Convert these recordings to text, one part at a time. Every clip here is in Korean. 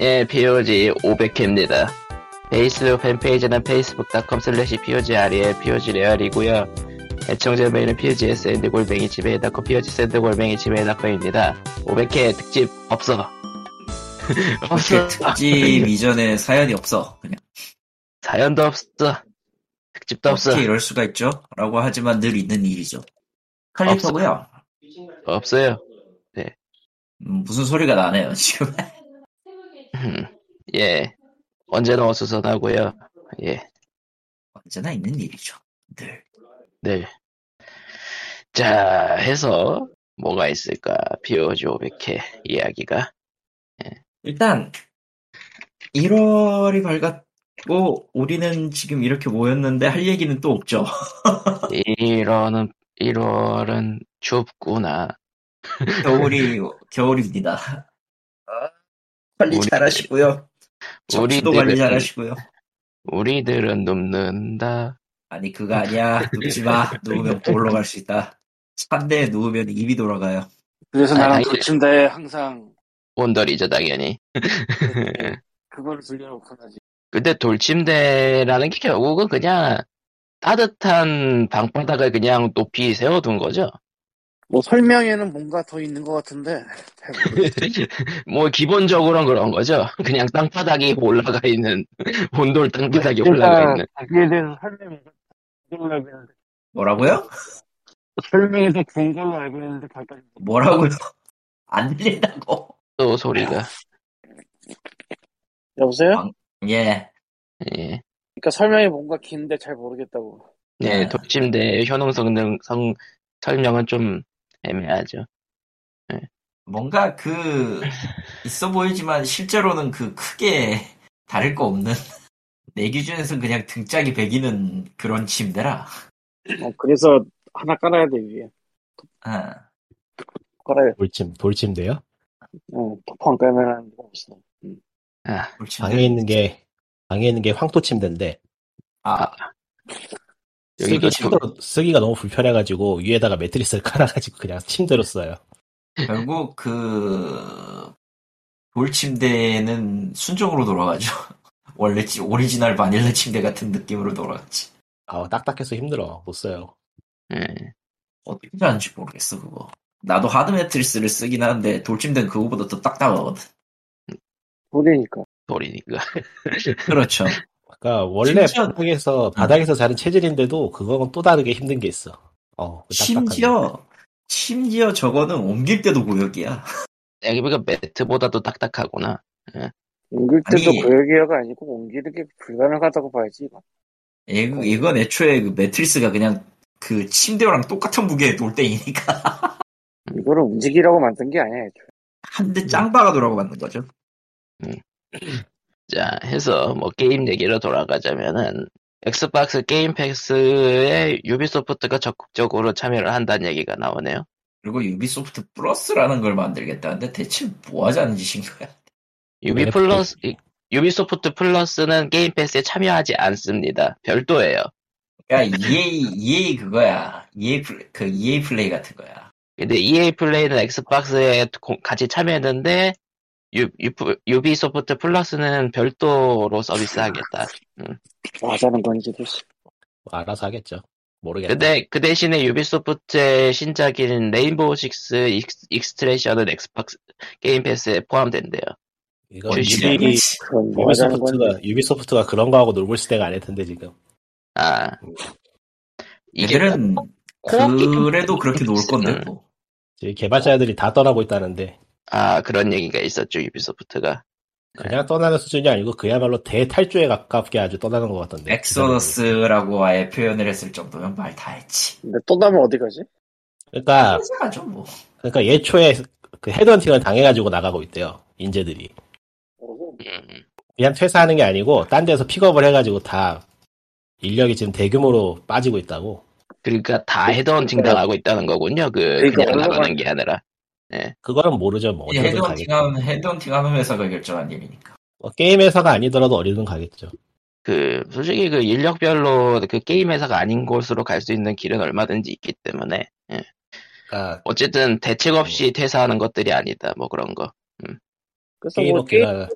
예, POG 500회입니다. 페이스북 팬페이지는 facebook.com slash POGREL, POGREAL이고요. 애청자 메일은 POGSND 골뱅이 지메일.com, POGSND 골뱅이 지메일.com입니다. 500회 특집 없어. 없어. 특집 이전에 사연이 없어. 그냥 사연도 없어. 특집도 없어. 어떻게 이럴 수가 있죠? 라고 하지만 늘 있는 일이죠. 칼리터고요. 없어요. 음, 무슨 소리가 나네요 지금. 음, 예. 언제나 어수선하고요. 예. 언제나 있는 일이죠. 늘. 네. 자, 해서 뭐가 있을까? POG 500회 이야기가. 일단 1월이 밝았고 우리는 지금 이렇게 모였는데 할 얘기는 또 없죠. 1월은 1월은 춥구나. 겨울이 겨울입니다. 아, 관리 우리- 잘하시고요. 우리들은- 관리 잘하시고요. 우리들은 눕는다. 아니 그거 아니야. 눕지 마. 누우면 보러 갈수 있다. 산대에 누우면 입이 돌아가요. 그래서 나는 아니, 돌침대에 항상 온돌이죠 당연히. 그걸 돌려놓고 나지. 근데 돌침대라는 게 결국은 그냥 따뜻한 방바닥을 그냥 높이 세워둔 거죠. 뭐 설명에는 뭔가 더 있는 것 같은데. 뭐 기본적으로는 그런 거죠. 그냥 땅바닥이 올라가 있는 온돌 땅바닥이 올라가 있는. 거기에 대해서 설명이 뭐라고요? 설명에서 본 걸로 알고 있는데 가까이 뭐라고요? 안 들린다고. 또 소리가. 여보세요? 예. 예. 그러니까 설명이 뭔가 긴데 잘 모르겠다고. 네, 네. 돌침대 효능 성능 성 설명은 좀 애매하죠. 뭔가 그 있어 보이지만 실제로는 그 크게 다를 거 없는 내 기준에선 그냥 등짝이 베기는 그런 침대라. 어, 그래서 하나 깔아야 돼 위에. 아, 깔아야 돼. 돌침, 돌침대요? 어, 토퍼 안 깔면 하는 데가 없어. 아, 물침대. 방에 있는 게, 방에 있는 게 황토 침대인데, 아, 여기도 쓰기, 힘들어- 쓰기가 너무 불편해가지고, 위에다가 매트리스를 깔아가지고 그냥 침대로 써요. 결국 그 돌침대는 순정으로 돌아가죠. 원래 지- 오리지널 바닐라 침대 같은 느낌으로 돌아가지. 아, 딱딱해서 힘들어. 못 써요. 예. 어떻게 하는지 모르겠어 그거. 나도 하드 매트리스를 쓰긴 하는데 돌침대는 그거보다 더 딱딱하거든. 소리니까. 돌이니까. 그렇죠. 그러니까, 원래 심지어- 바닥에서, 바닥에서 자는 체질인데도, 그거는 또 다르게 힘든 게 있어. 어, 그. 심지어 심지어 저거는 옮길 때도 고역이야. 여기 보니까 매트보다도 딱딱하구나. 옮길 때도 아니- 그 얘기가 아니고 옮기는 게 불가능하다고 봐야지. 이거. 이거- 이건 애초에 그 매트리스가 그냥 그 침대랑 똑같은 무게의 돌덩이니까 이거를 움직이라고 만든 게 아니야. 애초에. 한 데 짱 박아 두라고 만든 거죠. 자, 해서 뭐 게임 얘기로 돌아가자면은 엑스박스 게임 패스에 유비소프트가 적극적으로 참여를 한다는 얘기가 나오네요. 그리고 유비소프트 플러스라는 걸 만들겠다는데 대체 뭐 하자는 짓인 거야? 유비 NFT. 플러스 유비소프트 플러스는 게임 패스에 참여하지 않습니다. 별도예요. 야 EA EA 그거야. EA 플레이, 그 EA 플레이 같은 거야. 근데 EA 플레이는 엑스박스에 고- 같이 참여했는데 유, 유, 비소프트 플러스는 별도로 서비스하겠다. 뭐 하자는 건지도. 씨. 뭐 알아서 하겠죠. 모르겠네. 근데 그 대신에 유비소프트의 신작인 레인보우 식스 익스- 익스트랙션은 엑스박스 게임 패스에 포함된대요. 이거 유비, 건지. 유비소프트가, 유비소프트가 그런 거하고 놀고 있을 때가 아닐 텐데, 지금. 아 코어 게임 그래도 그렇게 놀 건데 음. 뭐. 개발자들이 다 떠나고 있다는데, 아 그런 얘기가 있었죠 유비소프트가. 그냥 떠나는 수준이 아니고, 그야말로 대탈주에 가깝게 아주 떠나는 것 같던데. 엑소더스라고 아예 표현을 했을 정도면 말 다 했지. 근데 또 나면 어디 가지? 그러니까, 가죠 뭐. 그러니까 애초에 그 헤드헌팅을 당해가지고 나가고 있대요. 인재들이. 그냥 퇴사하는 게 아니고 딴 데서 픽업을 해가지고 다 인력이 지금 대규모로 빠지고 있다고. 그러니까 다 헤드헌팅 당하고 있다는 거군요. 그 그러니까 그냥 나가는 게 아니라. 그거는 모르죠. 뭐 가겠죠. 헤드헌팅하는 헤드헌팅하는 회사가 결정한 일이니까. 뭐 게임 회사가 아니더라도 어디든 가겠죠. 그 솔직히 그 인력별로 그 게임 회사가 아닌 곳으로 갈 수 있는 길은 얼마든지 있기 때문에 예. 그러니까 어쨌든 대책 없이 퇴사하는 것들이 아니다 뭐 그런 거. 그래서 뭐 게임업계가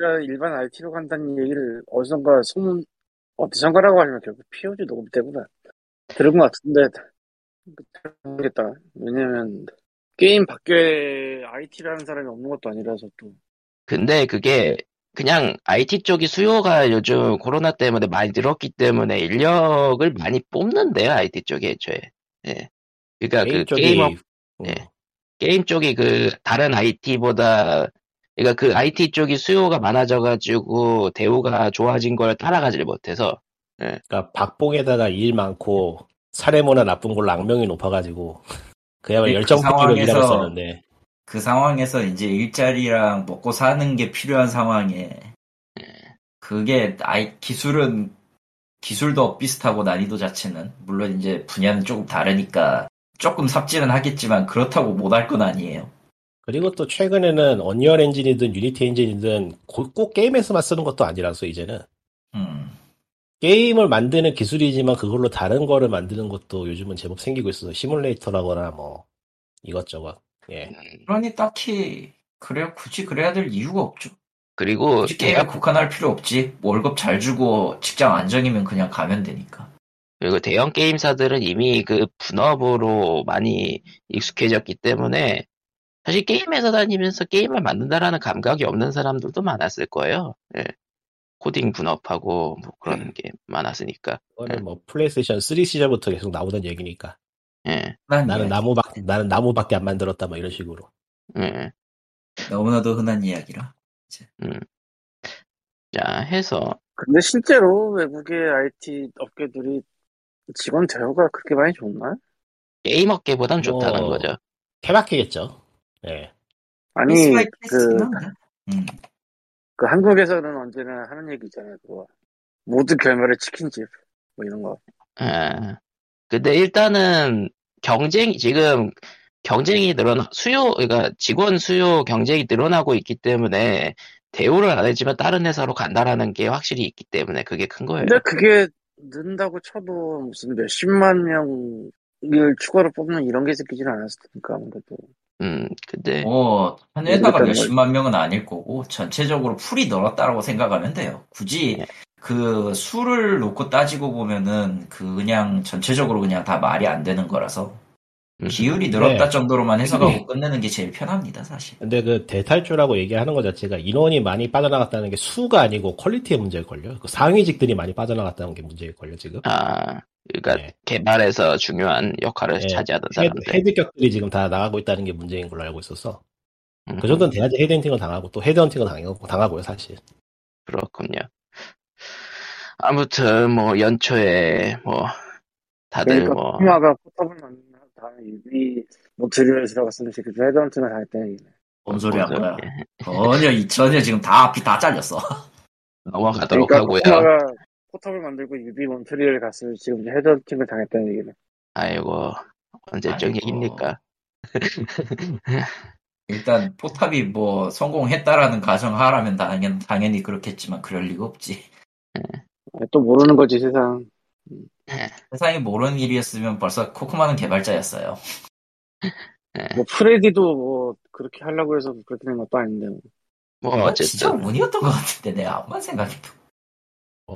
아니라 일반 IT로 간다는 얘기를 어디선가 소문, 어디선가라고 하면 결국 POG 녹음 때구나. 들은 것 같은데, 모르겠다. 왜냐면, 게임 밖에 IT라는 사람이 없는 것도 아니라서 또. 근데 그게 그냥 IT 쪽이 수요가 요즘 코로나 때문에 많이 늘었기 때문에 인력을 많이 뽑는데요, IT 쪽에 애초에. 예. 그러니까 게임 그 쪽이 게임, 업- 음, 예. 게임 쪽이 그 다른 IT보다 그러니까 그 IT 쪽이 수요가 많아져가지고 대우가 좋아진 걸 따라가질 못해서 그러니까 박봉에다가 일 많고 사내 문화 나쁜 걸로 악명이 높아가지고 그야말로 그 열정 상황에서 일하고 있었는데 그 상황에서 이제 일자리랑 먹고 사는 게 필요한 상황에 그게 아이 기술은 기술도 비슷하고 난이도 자체는 물론 이제 분야는 조금 다르니까 조금 삽질은 하겠지만 그렇다고 못할 건 아니에요. 그리고 또 최근에는 언리얼 엔진이든 유니티 엔진이든 고- 꼭 게임에서만 쓰는 것도 아니라서 이제는 음. 게임을 만드는 기술이지만 그걸로 다른 거를 만드는 것도 요즘은 제법 생기고 있어서 시뮬레이터라거나 뭐 이것저것 예 그러니 딱히 그래 굳이 그래야 될 이유가 없죠. 그리고 굳이 게임에 국한할 필요 없지. 월급 잘 주고 직장 안정이면 그냥 가면 되니까. 그리고 대형 게임사들은 이미 그 분업으로 많이 익숙해졌기 때문에 사실 게임에서 다니면서 게임을 만든다라는 감각이 없는 사람들도 많았을 거예요. 예. 코딩 분업하고 뭐 그런 게 많았으니까. 그거는 뭐 플레이스테이션 3 시절부터 계속 나오던 얘기니까 예. 나는. 나무밖 나는 나무밖에 안 만들었다 뭐 이런 식으로 예. 너무나도 흔한 이야기라. 자, 해서 근데 실제로 외국의 IT 업계들이 직원 대우가 그렇게 많이 좋나? 게임 업계보단 좋다는 어. 거죠. 케바케겠죠 예 아니, 그. 음. 그 한국에서는 언제나 하는 얘기 있잖아요, 그거. 모두 결말에 치킨집. 뭐 이런 거. 예. 근데 일단은 경쟁 지금 경쟁이 늘어나 수요 그러니까 직원 수요 경쟁이 늘어나고 있기 때문에 대우를 안 했지만 다른 회사로 간다라는 게 확실히 있기 때문에 그게 큰 거예요. 근데 그게 는다고 쳐도 무슨 몇십만 명을 추가로 뽑는 이런 게 생기지는 않았을 테니까, 아무래도. 음, 근데 뭐, 한 회사가 몇십만 명은 아닐 거고, 전체적으로 풀이 늘었다라고 생각하면 돼요. 굳이 네. 그 수를 놓고 따지고 보면은, 그 그냥 전체적으로 그냥 다 말이 안 되는 거라서, 음, 비율이 늘었다 네. 정도로만 해석하고 끝내는 게 제일 편합니다, 사실. 근데 그 대탈주라고 얘기하는 것 자체가 인원이 많이 빠져나갔다는 게 수가 아니고 퀄리티의 문제일걸요. 그 상위직들이 많이 빠져나갔다는 게 문제일걸요, 지금. 아, 그러니까 네. 개발에서 중요한 역할을 네. 차지하던 사람들. 헤드격들이 지금 다 나가고 있다는 게 문제인 걸로 알고 있어서. 음, 그 정도는 돼야지 헤드헌팅을 당하고 또 헤드헌팅을 당하고, 당하고요, 사실. 그렇군요. 아무튼 뭐 연초에 뭐 다들 그러니까 뭐 코마가 포탑을 만든 다음에 유비 몬트리얼 들어갔으면 그 헤드헌팅을 당했다는 얘기네. 뭔 소리 한 뭐, 거야. 예, 전혀, 이- 전혀 지금 다 앞이 다 잘렸어. 넘어가도록 그러니까 하고요. 코마가 포탑을 만들고 유비 몬트리얼 갔으면 지금 헤드헌팅을 당했다는 얘기네. 아이고 언제적. 얘기입니까? 일단, 포탑이 뭐, 성공했다라는 가정하라면 당연, 당연히 그렇겠지만, 그럴 리가 없지. 또 모르는 거지, 세상. 세상에 모르는 일이었으면 벌써 코코마는 개발자였어요. 뭐, 프레디도 뭐, 그렇게 하려고 해서 그렇게 된 것도 아닌데. 뭐. 뭐 이거 진짜 어쨌든 운이었던 것 같은데 내가 아무만 생각해도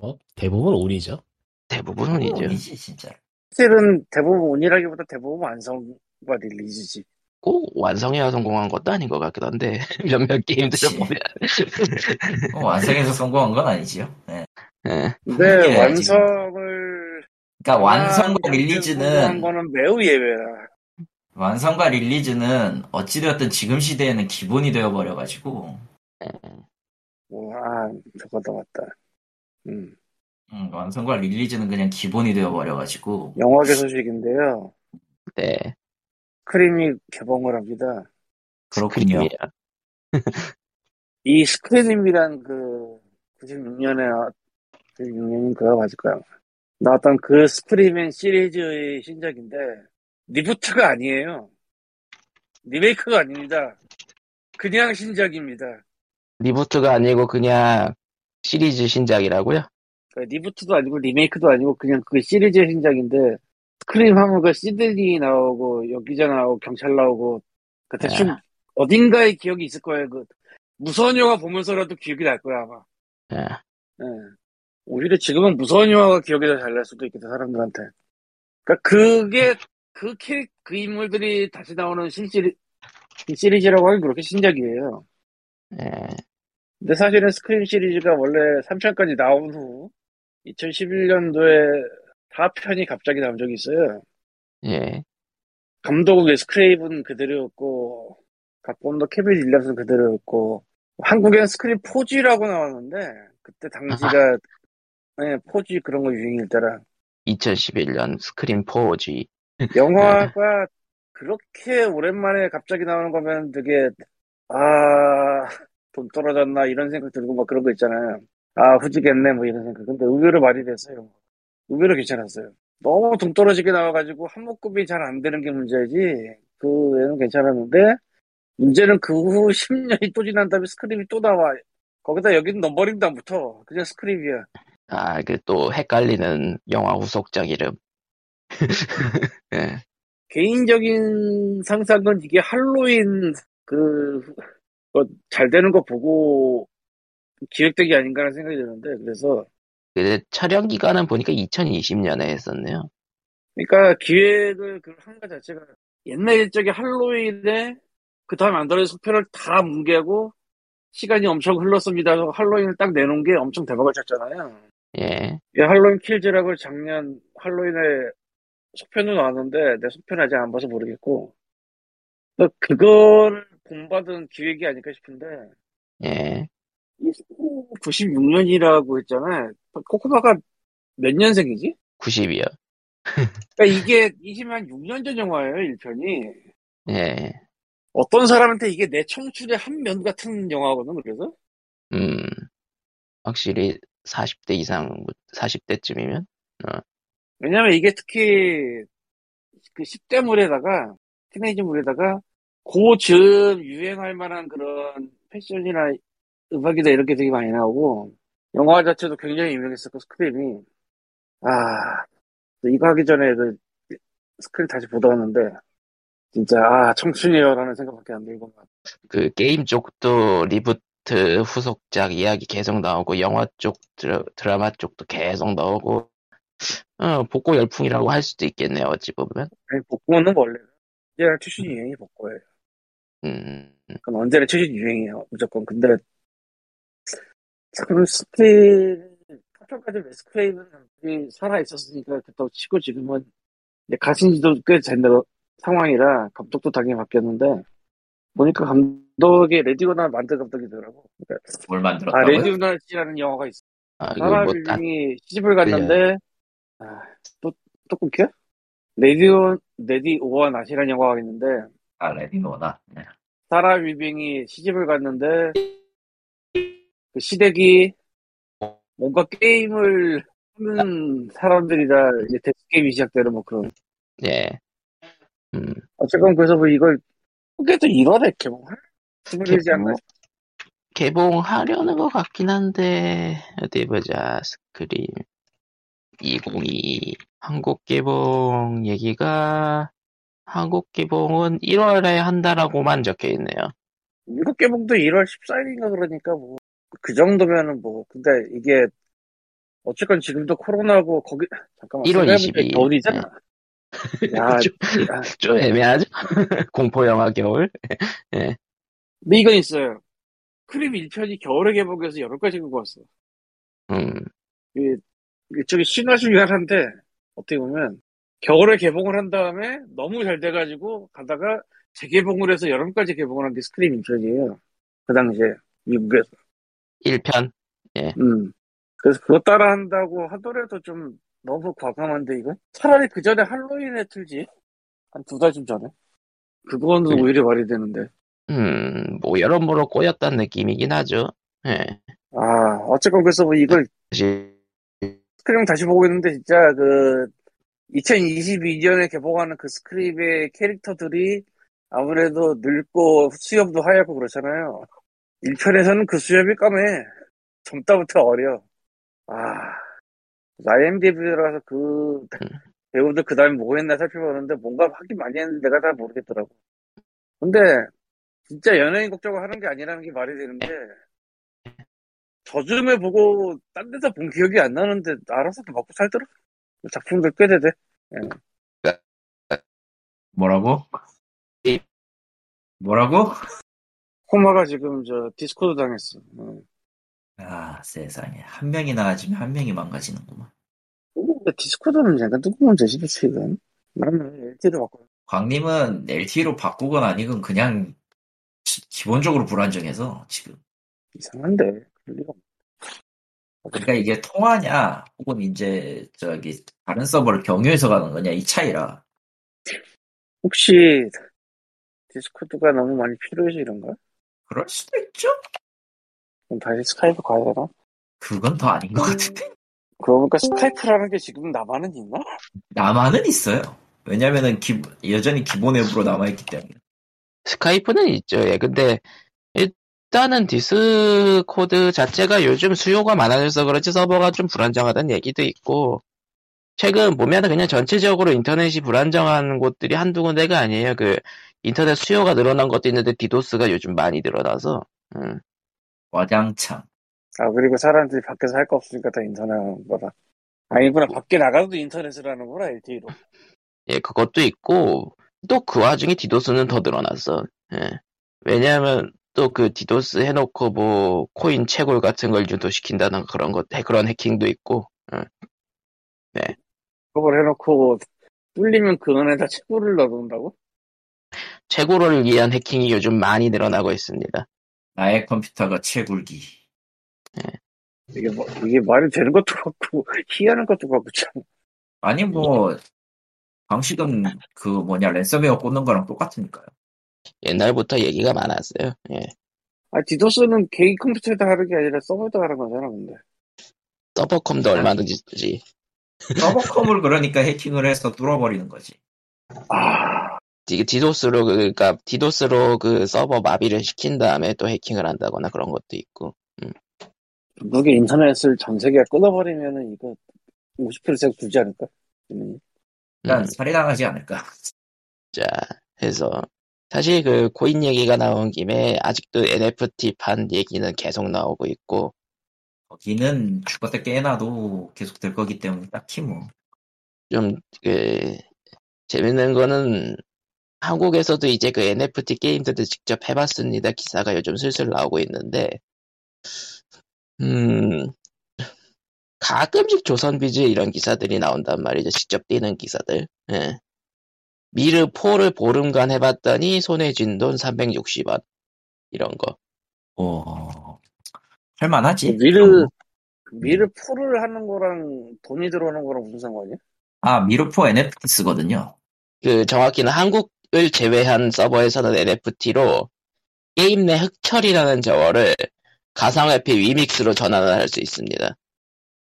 어? 대부분 운이죠. 대부분 운이죠. 운이지 진짜. 사실은 대부분 운이라기보다 대부분 완성과 릴리즈지. 꼭 완성해야 성공한 것도 아닌 것 같기도 한데 몇몇 게임들을 그치. 보면 뭐 완성해서 성공한 건 아니지요. 네. 예. 근데 완성을 그러니까 완성과 릴리즈는 거는 매우 예외라. 완성과 릴리즈는 어찌되었든 지금 시대에는 기본이 되어버려가지고 뭐, 아, 저거다 맞다. 음, 음, 완성과 릴리즈는 그냥 기본이 되어버려가지고 영화계 소식인데요. 네. 스크림이 개봉을 합니다. 그렇군요. 이 스크림이란 그 96년에 96년인 그가 맞을까요? 나왔던 그 스크림맨 시리즈의 신작인데 reboot가 아니에요. 리메이크가 아닙니다. 그냥 신작입니다. reboot가 아니고 그냥 시리즈 신작이라고요? 그러니까 reboot도 아니고 리메이크도 아니고 그냥 그 시리즈의 신작인데 스크림 하면 그 시드니 나오고 여기자 나오고 경찰 나오고 그 대충 아. 어딘가에 기억이 있을 거예요. 그 무서운 영화 보면서라도 기억이 날 거야, 아마. 예. 예. 오히려 지금은 무서운 영화가 기억이 더 잘 날 수도 있겠다, 사람들한테. 그니까 그게, 그 캐릭, 그 인물들이 다시 나오는 신시리, 시리즈라고 하긴 그렇게 신작이에요. 예. 근데 사실은 스크림 시리즈가 원래 3편까지 나온 후 2011년도에 4편이 갑자기 나온 적이 있어요. 예. 감독은 웨스 크레이븐 그대로였고 각본도 케빈 윌리엄슨 그대로였고 한국엔 스크림 4G라고 나왔는데 그때 당시가 네, 4G 그런 거 유행일 때라 2011년 스크림 4G. 영화가 그렇게 오랜만에 갑자기 나오는 거면 되게 아 돈 떨어졌나 이런 생각 들고 막 그런 거 있잖아요. 아 후지겠네 뭐 이런 생각. 근데 의외로 많이 됐어요. 의외로 괜찮았어요. 너무 돈 떨어지게 나와가지고 한목급이 잘 안 되는 게 문제지. 그 외에는 괜찮았는데 문제는 그 후 10년이 또 지난 다음에 스크림이 또 나와. 거기다 여기는 넘버링도 안 붙어. 그냥 스크림이야. 아, 그 또 헷갈리는 영화 후속작 이름. 예. 개인적인 상상은 이게 할로윈 그, 뭐, 잘 되는 거 보고 기획되기 아닌가라는 생각이 드는데, 그래서, 그 촬영 기간은 보니까 2020년에 했었네요. 그러니까 기획을 그 한 거 자체가 옛날 일적의 할로윈에 그 다음에 안드로이드 속편을 다 뭉개고 시간이 엄청 흘렀습니다. 할로윈을 딱 내놓은 게 엄청 대박을 쳤잖아요. 예. 이 할로윈 킬즈라고 작년 할로윈에 속편도 나왔는데 내 속편 아직 안 봐서 모르겠고 그걸 본받은 기획이 아닐까 싶은데 예. 96년이라고 했잖아요. 코코바가 몇 년생이지? 90이요. 그러니까 이게 20만 6년 전 영화예요, 1편이. 예. 어떤 사람한테 이게 내 청춘의 한 면 같은 영화거든, 그래서. 음. 확실히 40대 이상, 40대쯤이면? 왜냐면 이게 특히 그 10대 물에다가, 티네이저 물에다가 고 즈음 유행할 만한 그런 패션이나 음악이다 이런 게 되게 많이 나오고, 영화 자체도 굉장히 유명했었고, 스크림이. 아, 이거 하기 전에 그 스크린 다시 보다 왔는데, 진짜, 아, 청춘이에요라는 생각밖에 안 들고. 그 게임 쪽도 reboot 후속작 이야기 계속 나오고 영화 쪽 드라, 드라마 쪽도 계속 나오고 어, 복고 열풍이라고 할 수도 있겠네요 어찌 보면 아니, 복고는 원래 언제나 최신 유행이 복고예요. 음, 그건 언제나 최신 유행이에요, 무조건. 근데, 참, 스크림, 4편까지 웨스 크레이븐이 살아 있었으니까, 그렇다고 치고 지금은, 이제 가신 지도 꽤 된 상황이라, 감독도 당연히 바뀌었는데, 보니까 감독이 Ready or Not 만든 감독이더라고. 그러니까, 뭘 아, 만들었다고요? Ready or Not이라는 영화가 있어. 아, 사마라 뭐 다, 위빙이 시집을 갔는데, 아, 또, 또 끊겨? Ready or, Ready or Not이라는 영화가 있는데, 아, Ready or Not. 네. 사마라 위빙이 시집을 갔는데 그 시댁이 뭔가 게임을 하는 사람들이라 이제 death game이 시작되는 뭐 그런. 예. 음, 어쨌건 그래서 뭐 이걸 그래도 1월에 개봉할 스물이지 않나 개봉, 개봉하려는 것 같긴 한데 어디 보자 스크린 2022 한국 개봉 얘기가 한국 개봉은 1월에 한다라고만 적혀 있네요. 미국 개봉도 1월 14일인가 그러니까 뭐 그 정도면은 뭐 근데 이게 어쨌건 지금도 코로나고 거기 잠깐만 1월 생각해보니까 22일. 겨울이잖아 야 좀, 야, 좀 애매하죠? 공포 영화 겨울. 근데 이건 있어요 크림 1편이 겨울에 개봉해서 여름까지 끌고 왔어 음, 이쪽이 신화 중에 하나인데 어떻게 보면 겨울에 개봉을 한 다음에 너무 잘 돼가지고 가다가 재개봉을 해서 여름까지 개봉을 한 게 스크림 인편이에요. 그 당시에 미국에서. 1편. 음. 그래서 그거 따라 한다고 하더라도 좀 너무 과감한데 이거? 차라리 그 전에 할로윈에 틀지. 한 두 달쯤 전에. 그거는 네. 오히려 말이 되는데. 음, 뭐 여러모로 꼬였다는 느낌이긴 하죠. 예. 아 어쨌건 그래서 뭐 이걸 사실 스크림 다시 보고 있는데 진짜 그 2022년에 개봉하는 그 스크립의 캐릭터들이 아무래도 늙고 수염도 하얗고 그렇잖아요. 1편에서는 그 수염이 까매. 젊다부터 어려. 아, IMDb라서 그 배우들 그 다음에 뭐 했나 살펴보는데 뭔가 하긴 많이 했는데 내가 잘 모르겠더라고. 근데 진짜 연예인 걱정을 하는 게 아니라는 게 말이 되는데 저즘에 보고 딴 데서 본 기억이 안 나는데 알아서 또 먹고 살더라. 작품들 꽤 되대. 뭐라고? 이- 뭐라고? 코마가 지금 저 디스코드 당했어. 어. 아 세상에 한 명이 나아지면 한 명이 망가지는구만. 근데 디스코드는 약간 누구 문제지 지금? 나는 LTE를 바꿔. 광님은 LTE로 바꾸건 아니건 그냥 기- 기본적으로 불안정해서 지금. 이상한데 그럴 리가 없- 그러니까 이게 통화냐 혹은 이제 저기 다른 서버를 경유해서 가는 거냐 이 차이라. 혹시 디스코드가 너무 많이 필요해서 이런가? 그럴 수도 있죠. 그럼 다시 스카이프 가야 되나? 그건 더 아닌 것 같은데. 그러고 보니까 스카이프라는 게 지금 남아는 있나? 남아는 있어요. 왜냐면은 기- 여전히 기본 앱으로 남아있기 때문에. 스카이프는 있죠. 예. 근데 일단은 디스코드 자체가 요즘 수요가 많아져서 그렇지 서버가 좀 불안정하다는 얘기도 있고 최근 보면은 그냥 전체적으로 인터넷이 불안정한 곳들이 한두 군데가 아니에요. 그 인터넷 수요가 늘어난 것도 있는데 디도스가 요즘 많이 늘어나서 음. 와장창. 아 그리고 사람들이 밖에서 할 거 없으니까 다 인터넷 하는 거다. 아니구나 밖에 나가도 인터넷을 하는구나 LTE로. 예, 그것도 있고, 또 그 와중에 디도스는 더 늘어났어. 예. 왜냐하면 또 그 디도스 해놓고 뭐 코인 채굴 같은 걸 유도시킨다는 그런 것, 그런 해킹도 있고, 그걸 해놓고 뚫리면 그 안에다 채굴을 넣어놓는다고? 채굴을 위한 해킹이 요즘 많이 늘어나고 있습니다. 나의 컴퓨터가 채굴기. 이게 뭐, 이게 말이 되는 것도 같고 희한한 것도 같고 참. 아니 뭐 방식은 그 뭐냐 랜섬웨어 꽂는 거랑 똑같으니까요. 옛날부터 얘기가 많았어요. 예. 아 디도스는 개인 컴퓨터에 다 하는 게 아니라 서버에다 하는 거잖아 근데. 서버컴도 얼마든지 쓰지. 서버컴을 그러니까 해킹을 해서 뚫어버리는 거지. 아 디- 디도스로, 그- 그러니까 디도스로 그 서버 마비를 시킨 다음에 또 해킹을 한다거나 그런 것도 있고. 누게 인터넷을 전 세계가 끊어버리면은 이거 50%씩 주지 않을까? 음. 일단 음. 살해당하지 않을까. 자, 해서 사실 그 코인 얘기가 나온 김에 아직도 NFT판 얘기는 계속 나오고 있고 거기는 죽었다 깨나도 계속 될 거기 때문에 딱히 뭐. 좀그 재밌는 거는 한국에서도 이제 그 NFT 게임들도 직접 해봤습니다. 기사가 요즘 슬슬 나오고 있는데 음 가끔씩 조선비즈 이런 기사들이 나온단 말이죠. 직접 뛰는 기사들. 예. 미르 4를 보름간 해봤더니 손에 쥔 돈 360원 이런 거. 어, 할만하지. 미르 미르 풀을 하는 거랑 돈이 들어오는 거랑 무슨 상관이야? 아, 미르포 NFT 쓰거든요. 그 정확히는 한국을 제외한 서버에서는 NFT로 게임 내 흑철이라는 재화를 가상화폐 위믹스로 전환을 할 수 있습니다.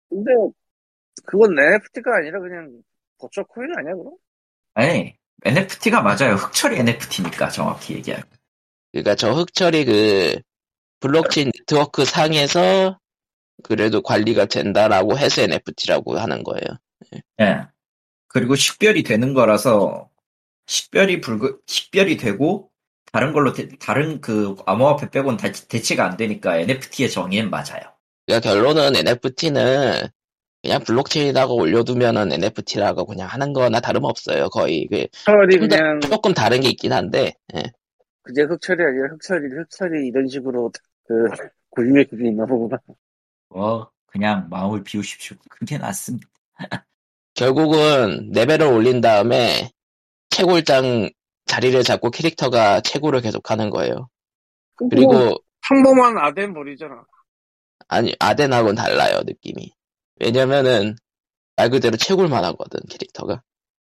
근데 그건 NFT가 아니라 그냥 virtual coin 아니야 그럼? 아니, NFT가 맞아요. 흑철이 NFT니까 정확히 얘기하면. 그러니까 저 흑철이 그 블록체인 네트워크 상에서 그래도 관리가 된다라고 해서 NFT라고 하는 거예요. 예. 그리고 식별이 되는 거라서 식별이 불 식별이 되고 다른 걸로 대- 다른 그 암호화폐 빼고는 다 대체가 안 되니까 NFT의 정의는 맞아요. 그러니까 결론은 NFT는 그냥 블록체인에다가 올려두면은 NFT라고 그냥 하는 거나 다름없어요. 거의 그 그냥 조금 다른 게 있긴 한데 예. 그제 흑철이 아니라 흑철이 흑철이 이런 식으로 그 그게 있나 보구나. 뭐 그냥 마음을 비우십시오. 그게 낫습니다. 결국은 레벨을 올린 다음에 채굴장 자리를 잡고 캐릭터가 채굴을 계속하는 거예요. 그리고 평범한 아덴 볼이잖아. 아니 아덴하고는 달라요 느낌이. 왜냐면은 말 그대로 채굴만 하거든 캐릭터가.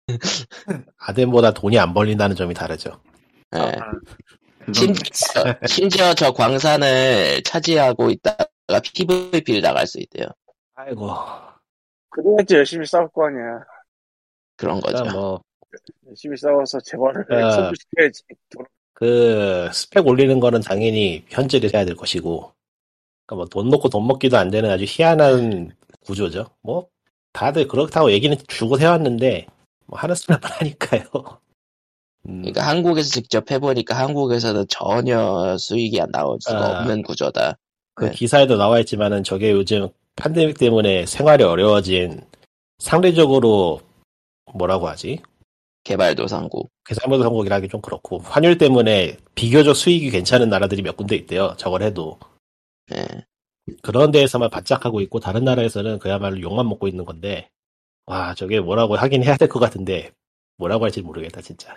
아덴보다 돈이 안 벌린다는 점이 다르죠. 예. 아, 심지어. 심지어 저 광산을 차지하고 있다가 PVP를 나갈 수 있대요. 아이고. 그래야지 열심히 싸울 거 아니야. 그런 거죠. 뭐, 열심히 싸워서 재벌을 아. 승부시켜야지. 그, 스펙 올리는 거는 당연히 현질을 해야 될 것이고, 그러니까 뭐, 돈 놓고 돈 먹기도 안 되는 아주 희한한 구조죠. 뭐, 다들 그렇다고 얘기는 주고 세웠는데, 뭐, 하는 사람은 하니까요. 음, 그러니까 한국에서 직접 해보니까 한국에서는 전혀 수익이 안 나올 수가 아. 없는 구조다. 그 네. 기사에도 나와 있지만은 저게 요즘 팬데믹 때문에 생활이 어려워진 상대적으로 뭐라고 하지? 개발도상국. 하기 좀 그렇고 환율 때문에 비교적 수익이 괜찮은 나라들이 몇 군데 있대요. 저걸 해도 예. 그런 데에서만 바짝하고 있고 다른 나라에서는 그야말로 욕만 먹고 있는 건데 와 저게 뭐라고 하긴 해야 될 것 같은데 뭐라고 할지 모르겠다 진짜.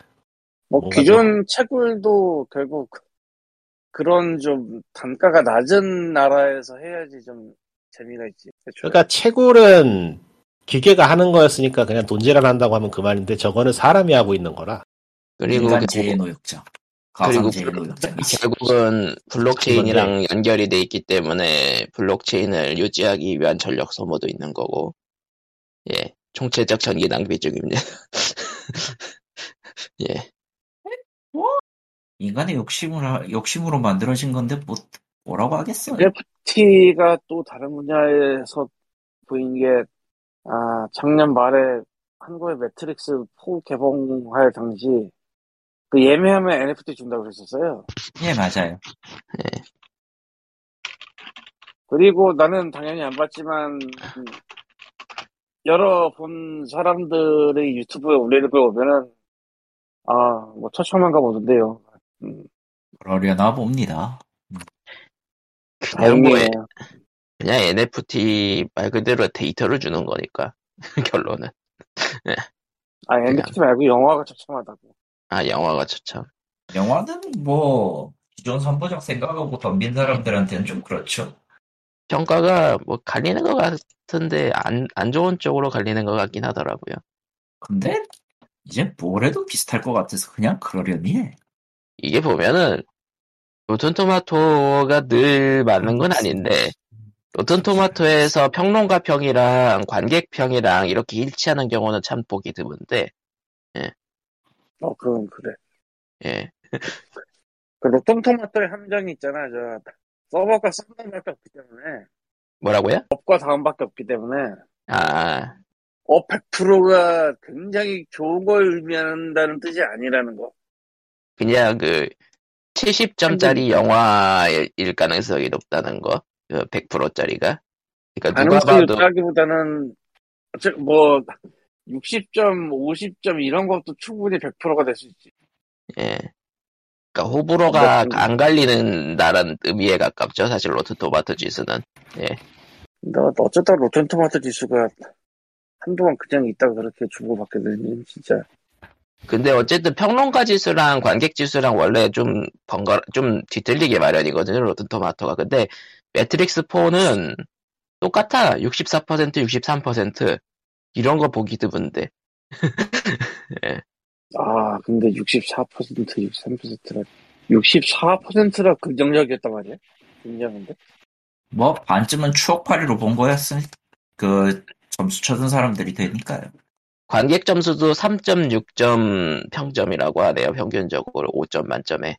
뭐 기존 채굴도 결국 그런 좀 단가가 낮은 나라에서 해야지 좀 재미가 있지. 애초에. 그러니까 채굴은 기계가 하는 거였으니까 그냥 돈질을 한다고 하면 그만인데 저거는 사람이 하고 있는 거라 그리고 인간 결국- 재해노역장. 그리고. 결국은 블록체인이랑 연결이 돼 있기 때문에 블록체인을 유지하기 위한 전력 소모도 있는 거고, 예, 총체적 전기 낭비 중입니다. 예, 인간의 욕심으로, 욕심으로 만들어진 건데, 뭐, 뭐라고 하겠어요? NFT가 또 다른 분야에서 보인 게, 아, 작년 말에 한국의 매트릭스 4 개봉할 당시, 그 예매하면 NFT 준다고 그랬었어요. 예, 맞아요. 그리고 나는 당연히 안 봤지만, 음, 여러 본 사람들의 유튜브에 올리는 걸 보면은, 아, 뭐, 처참한가 보던데요. 음, 그러려나 봅니다. 그냥 뭐, 다행이에요. 그냥 NFT 말 그대로 데이터를 주는 거니까, 결론은. 아, NFT 말고 영화가 처참하다고. 아, 영화가 추천. 영화는 뭐, 기존 선보적 생각하고 덤빈 사람들한테는 좀 그렇죠. 평가가 뭐 갈리는 것 같은데, 안, 안 좋은 쪽으로 갈리는 것 같긴 하더라고요. 근데, 이제 뭘 해도 비슷할 것 같아서 그냥 그러려니 해. 이게 보면은, 로튼 토마토가 늘 맞는 건 아닌데, 로튼 토마토에서 평론가 평이랑 관객 평이랑 이렇게 일치하는 경우는 참 보기 드문데, 어, 그건 그래. 예. 그 로튼 토마토의 함정이 있잖아. 저 서버가 썸네일밖에 없기 때문에 뭐라고요? 업과 다운밖에 없기 때문에 아, 업 100%가 굉장히 좋은 걸 의미한다는 뜻이 아니라는 거. 그냥 그, 70점짜리 영화일 가능성이 높다는 거. 그 100%짜리가. 그러니까 누가 가능성이 봐도, 높다기보다는 어째- 뭐 60점, 50점 이런 것도 충분히 100%가 될 수 있지. 예. 그러니까 호불호가 뭐, 안 갈리는다는 의미에 가깝죠. 사실 로튼 토마토 지수는. 근데 어쩌다 로튼 토마토 지수가 한동안 그냥 있다가 그렇게 주고받게 되니 진짜 근데 어쨌든 평론가 지수랑 관객 지수랑 원래 좀 번거 좀 뒤틀리게 마련이거든요. 로튼 토마토가. 근데 매트릭스 4는 똑같아. 64%, 63% 이런 거 보기 드문데. 아 근데 64% 63%라 64%라 긍정적이었단 말이야? 굉장한데? 뭐, 반쯤은 추억팔이로 본 거였으니, 그, 점수 쳐준 사람들이 되니까요. 관객 점수도 3.6점 평점이라고 하네요. 평균적으로 5점 만점에.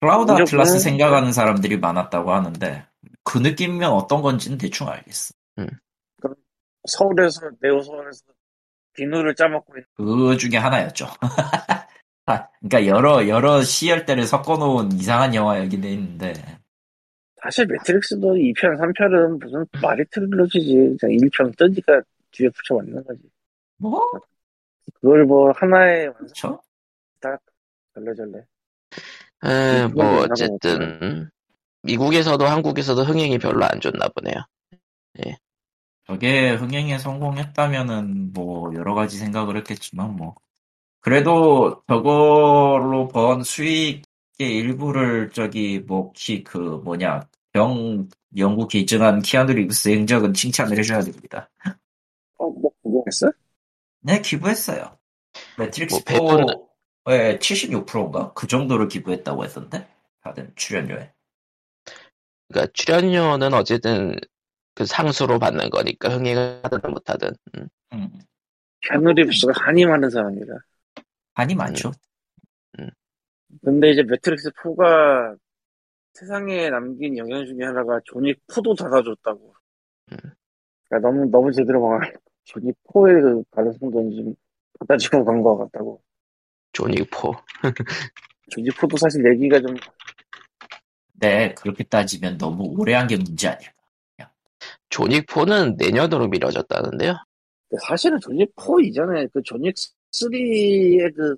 클라우드 완전 아틀라스. 생각하는 사람들이 많았다고 하는데, 그 느낌이면 어떤 건지는 대충 알겠어. 서울에서 네오서울에서 비누를 짜먹고 있는 그 중에 하나였죠. 아, 그러니까 여러 여러 시열대를 섞어놓은 이상한 영화이긴 했는데. 사실 매트릭스도 2편, 3편은 무슨 말이 그냥 1편 뜨니까 뒤에 붙여 맞는 거지 뭐? 그걸 뭐 하나의 완성. 딱 절레절레. 에, 그건 뭐 되나 어쨌든 미국에서도 한국에서도 흥행이 별로 안 좋나 보네요. 저게 흥행에 성공했다면은 뭐 여러 가지 생각을 했겠지만 뭐 그래도 저걸로 번 수익의 일부를 저기 뭐키 그 뭐냐 병 연구 기증한 키아누 리브스 행적은 칭찬을 해줘야 됩니다. 어, 뭐 그거 했어? 네 기부했어요. 매트릭스 뭐 배분- 4에 76%인가 그 정도를 기부했다고 했던데 다들 출연료에. 그러니까 출연료는 어쨌든 그 상수로 받는 거니까 흥행을 하든 못하든. 음. 음, 캐누 리브스가 한이 많은 사람이라 한이 많죠. 근데 이제 매트릭스 4가 세상에 남긴 영향 중에 하나가 존이 코도 닫아줬다고. 음. 그러니까 너무 너무 제대로 망할 존이 코의 그 가능성도 좀 닫아주고 간 것 같다고. 조닉4. 조지포도 사실 얘기가 좀 네, 그렇게 따지면 너무 오래 한 게 문제 아니야. 조닉4는 내년으로 미뤄졌다는데요. 사실은 조닉 4 이전에 그 조닉 3의 그,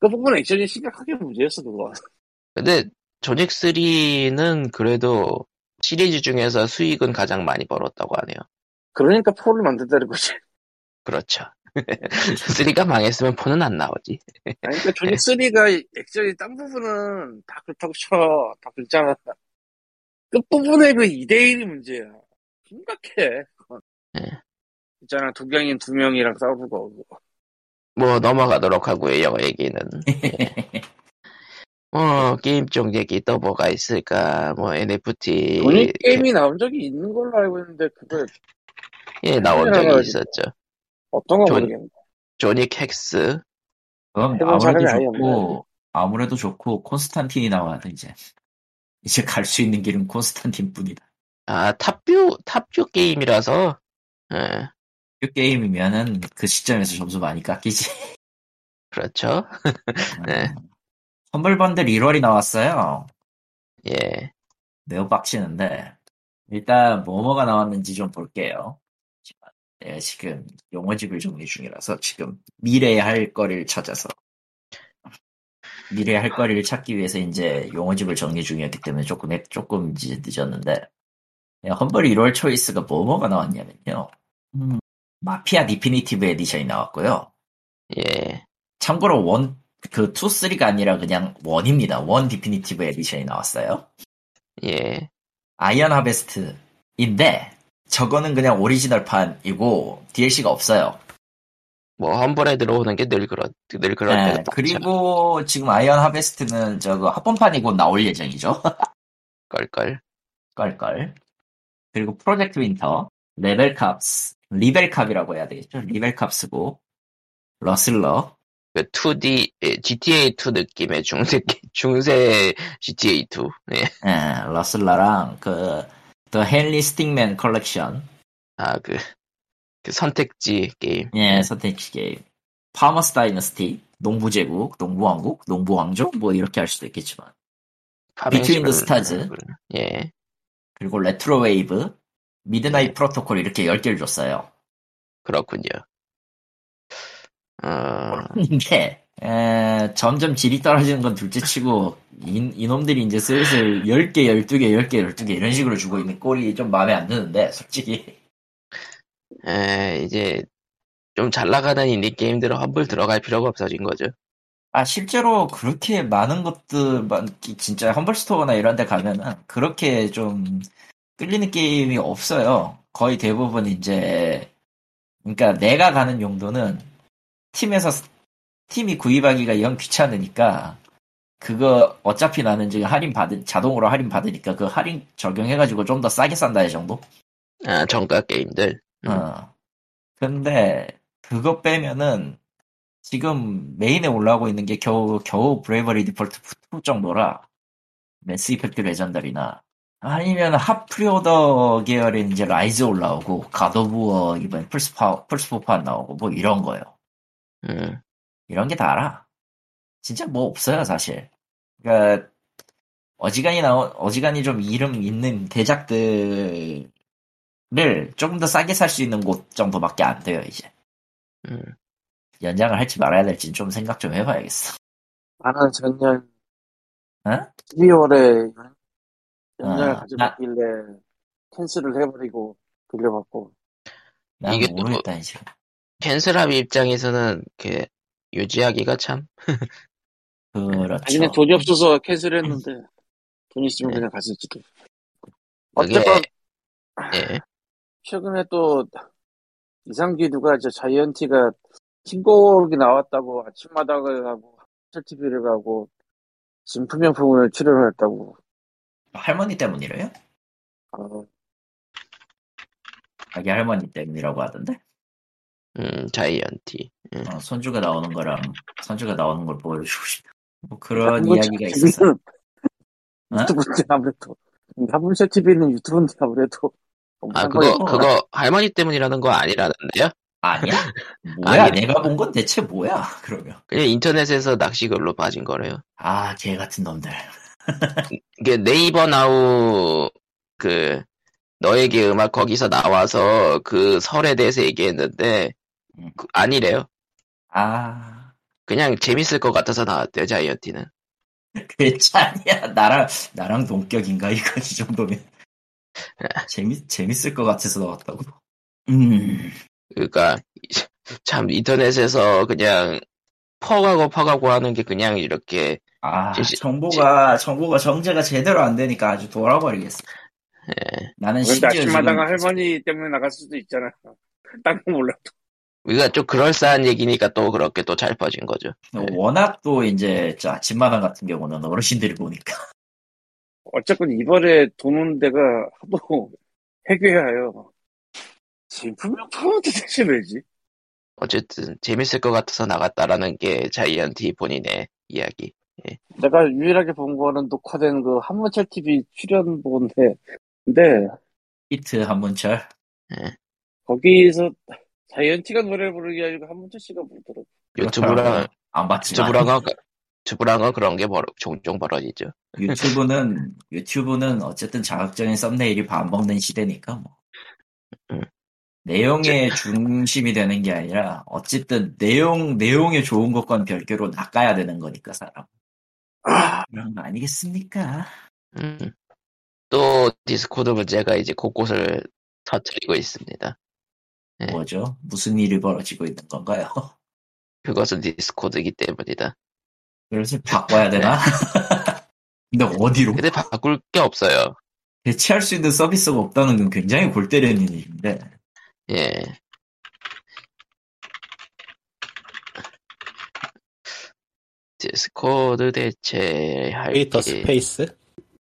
그 부분 액션이 심각하게 문제였어, 그거. 근데 조닉3는 그래도 시리즈 중에서 수익은 가장 많이 벌었다고 하네요. 그러니까 4를 만든다는 거지. 그렇죠. 3가 망했으면 4는 안 나오지. 아니, 그러니까 조닉 3가 액션이 딴 부분은 다 그렇다고 쳐. 다 그렇잖아. 끝부분에 그 2대1이 문제야. 심각해. 그건. 예. 있잖아, 두경인 두 명이랑 싸우는 거. 뭐 넘어가도록 하고요, 영어 얘기는. 예. 어, 게임 쪽 얘기 또 뭐가 있을까? 뭐 NFT. 조닉 게임이 나온 적이 있는 걸로 알고 있는데, 그거 예, 나온 적이 있었죠. 어떤 거 조- 모르겠네. 존 윅 헥스. 그럼 해본 아무래도 좋고 아무래도 좋고 콘스탄틴이 나와야 돼 이제. 이제 갈 수 있는 길은 콘스탄틴뿐이다. 아, top view, top view 게임이라서, 예, 이 게임이면은 그 시점에서 점수 많이 깎이지. 그렇죠. 네. 선물 번들 1월이 나왔어요. 예. 매우 빡치는데 일단 뭐뭐가 나왔는지 좀 볼게요. 네, 지금 용어집을 정리 중이라서 지금 미래에 할 거리를 찾아서 미래에 할 거리를 찾기 위해서 이제 용어집을 정리 중이었기 때문에 조금 했- 조금 이제 늦었는데 네, 험블 1월 초이스가 뭐뭐가 나왔냐면요. 음, 마피아 Definitive Edition이 나왔고요. 예. 참고로 one, 그 2, 3가 아니라 그냥 one입니다. one Definitive Edition이 나왔어요. 예. 아이언 하베스트인데 저거는 그냥 오리지널판이고 DLC가 없어요. 뭐, 험블에 들어오는 게 늘 그렇, 늘 그럴 네. 그리고 지금 아이언 하베스트는 저거 합본판이 곧 나올 예정이죠. 껄껄. 껄껄. 그리고 프로젝트 윈터, 레벨캅스, 리벨캅이라고 해야 되겠죠. 리벨캅스고 러슬러, 그 2D, GTA2 느낌의 중세, 중세 GTA2. 예. 예, 러슬러랑 그 The Henry Stickman 컬렉션, 아, 그, 그 선택지 게임. 예, 선택지 게임. 파머스 다이너스티, 농부제국, 농부왕국, 농부왕조, 뭐 이렇게 할 수도 있겠지만. 비트윈 더 스타즈. 예. 그리고 레트로 웨이브, 미드나잇 프로토콜 이렇게 10개를 줬어요. 그렇군요. 어, 이게, 에, 점점 질이 떨어지는 건 둘째 치고, 이, 이놈들이 이제 슬슬 10개, 12개, 10개, 12개 이런 식으로 주고 있는 꼴이 좀 마음에 안 드는데, 솔직히. 에, 이제, 좀 잘 나가는 인디 게임들은 험블 들어갈 필요가 없어진 거죠. 아, 실제로 그렇게 많은 것들, 만- 진짜 험블스토어나 이런 데 가면은 그렇게 좀 끌리는 게임이 없어요. 거의 대부분 이제, 그러니까 내가 가는 용도는 팀에서, 팀이 구입하기가 영 귀찮으니까 그거 어차피 나는 지금 할인 받은, 자동으로 할인 받으니까 그 할인 적용해가지고 좀 더 싸게 산다 이 정도? 아, 정가 게임들. 음. 어. 근데 그거 빼면은 지금 메인에 올라오고 있는 게 겨우 겨우 브레이버리 디폴트 2 정도라 매스 이펙트 레전더리나 아니면 hot pre-order 계열인 이제 라이즈 올라오고 갓 오브 워 이번 플스파 플스포판 나오고 뭐 이런 거요. 음. 이런 게 다라. 진짜 뭐 없어요 사실. 그러니까 어지간히 나온 어지간히 좀 이름 있는 대작들을 조금 더 싸게 살 수 있는 곳 정도밖에 안 돼요 이제. 음. 연장을 할지 말아야 될지 좀 생각 좀 해봐야겠어. 나는 작년 어? 12월에 연장을 아, 가져갔길래 cancel을 해버리고 돌려받고 난 이게 또 모르겠다 이제. cancel한 입장에서는 그 유지하기가 참 그렇죠. 자기네 돈이 없어서 cancel했는데 돈 있으면 네. 그냥 갔을지도 그게 어쨌건 예. 최근에 또 이상기 누가 저 자이언티가 신곡이 나왔다고 아침마당을 가고 TV를 가고 진품명품을 치료를 했다고 할머니 때문이래요? 어, 자기 할머니 때문이라고 하던데. 음, 자이언티. 어, 손주가 나오는 거랑 손주가 나오는 걸 보여주고 싶다. 뭐 그런 이야기가 있었어. 어? 유튜브인데 아무래도 하물쇠 TV는 유튜브인데 아무래도 아, 한 그거. 그거 할머니 때문이라는 거 아니라는데요? 아니야? 뭐야? 아니. 내가 본 건 대체 뭐야? 그러면 그냥 인터넷에서 낚시글로 빠진 거래요. 아 개 같은 놈들. 이게 네이버 나우 그 너에게 음악 거기서 나와서 그 설에 대해서 얘기했는데 음. 그- 아니래요. 아 그냥 재밌을 것 같아서 나왔대요 자이언티는. 괜찮냐? 나랑 나랑 동격인가 이거 이 정도면 재밌 재밌을 것 같아서 나왔다고. 음 그러니까 참 인터넷에서 그냥 퍼가고 퍼가고 하는 게 그냥 이렇게 아, 진짜- 정보가, 정보가 정제가 제대로 안 되니까 아주 돌아버리겠어. 예. 나는 심지어 아침마다가 지금 할머니 때문에 나갈 수도 있잖아. 딴거 몰라. 우리가 좀 그럴싸한 얘기니까 또 그렇게 또 잘 퍼진 거죠. 워낙 또 이제 저 아침마당 같은 경우는 어르신들이 보니까 어쨌건 이번에 도는 데가 하도 해괴하여. 진품명품은 도대체 왜지? 어쨌든 재밌을 것 같아서 나갔다라는 게 자이언티 본인의 이야기. 내가 유일하게 본 거는 녹화된 그 한문철 TV 출연 본데, 근데 히트 한문철. 거기서 자이언티가 노래 부르는 게 아니고 한문철 씨가 부르더라고. 유튜브랑 안 봤지만 유튜브랑은 유튜브랑은 그런 게 벌- 종종 벌어지죠. 유튜브는 유튜브는 어쨌든 자극적인 썸네일이 밥 먹는 시대니까 뭐. 음. 내용의 중심이 되는 게 아니라 어쨌든 내용 내용에 좋은 것과는 별개로 낚아야 되는 거니까 사람. 아, 그런 거 아니겠습니까? 음. 또 디스코드 문제가 이제 곳곳을 터뜨리고 있습니다. 네. 뭐죠? 무슨 일이 벌어지고 있는 건가요? 그것은 디스코드이기 때문이다. 그래서 바꿔야 되나? 근데 어디로? 근데 바꿀 게 없어요. 대체할 수 있는 서비스가 없다는 건 굉장히 골 때리는 일인데 예. 디스코드 대체할 트위터 게 스페이스?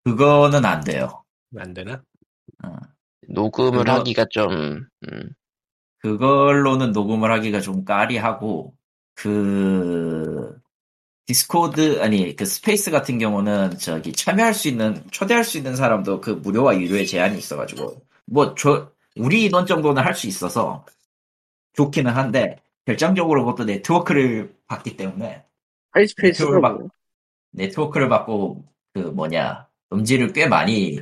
그거는 안 돼요. 안 되나? 어. 녹음을 그거- 하기가 좀 음, 그걸로는 녹음을 하기가 좀 까리하고 그 디스코드 아니 그 스페이스 같은 경우는 저기 참여할 수 있는 초대할 수 있는 사람도 그 무료와 유료의 제한이 있어가지고 뭐저 우리 인원 정도는 할 수 있어서 좋기는 한데 결정적으로 그것도 네트워크를 받기 때문에 유튜브를 뭐. 네트워크를 받고 그 뭐냐 음질을 꽤 많이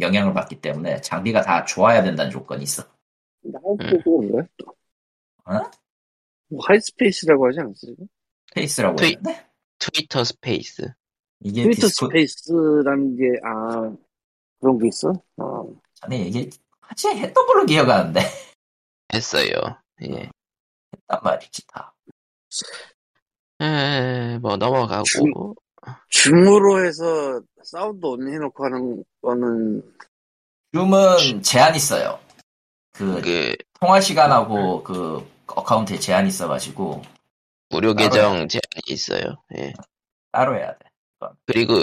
영향을 받기 때문에 장비가 다 좋아야 된다는 조건이 있어. 하이스페이스가 뭐야? 또? 어? 뭐 하이스페이스라고 하지 않았어? 스페이스라고 트위- 했는데 트위터 스페이스. 이게 트위터 디스코 스페이스라는 게, 아, 그런 게 있어? 어. 전에 얘기 같이 했던 걸로 기억하는데 했어요. 예. 했단 말이지 다. 에, 뭐 넘어가고 중- 줌으로 해서 사운드 on 해놓고 하는 거는, 줌은 제한 있어요. 그그 통화 시간하고 그 account에 제한 있어가지고 무료 계정 제한이 있어요. 예. 따로 해야 돼. 그리고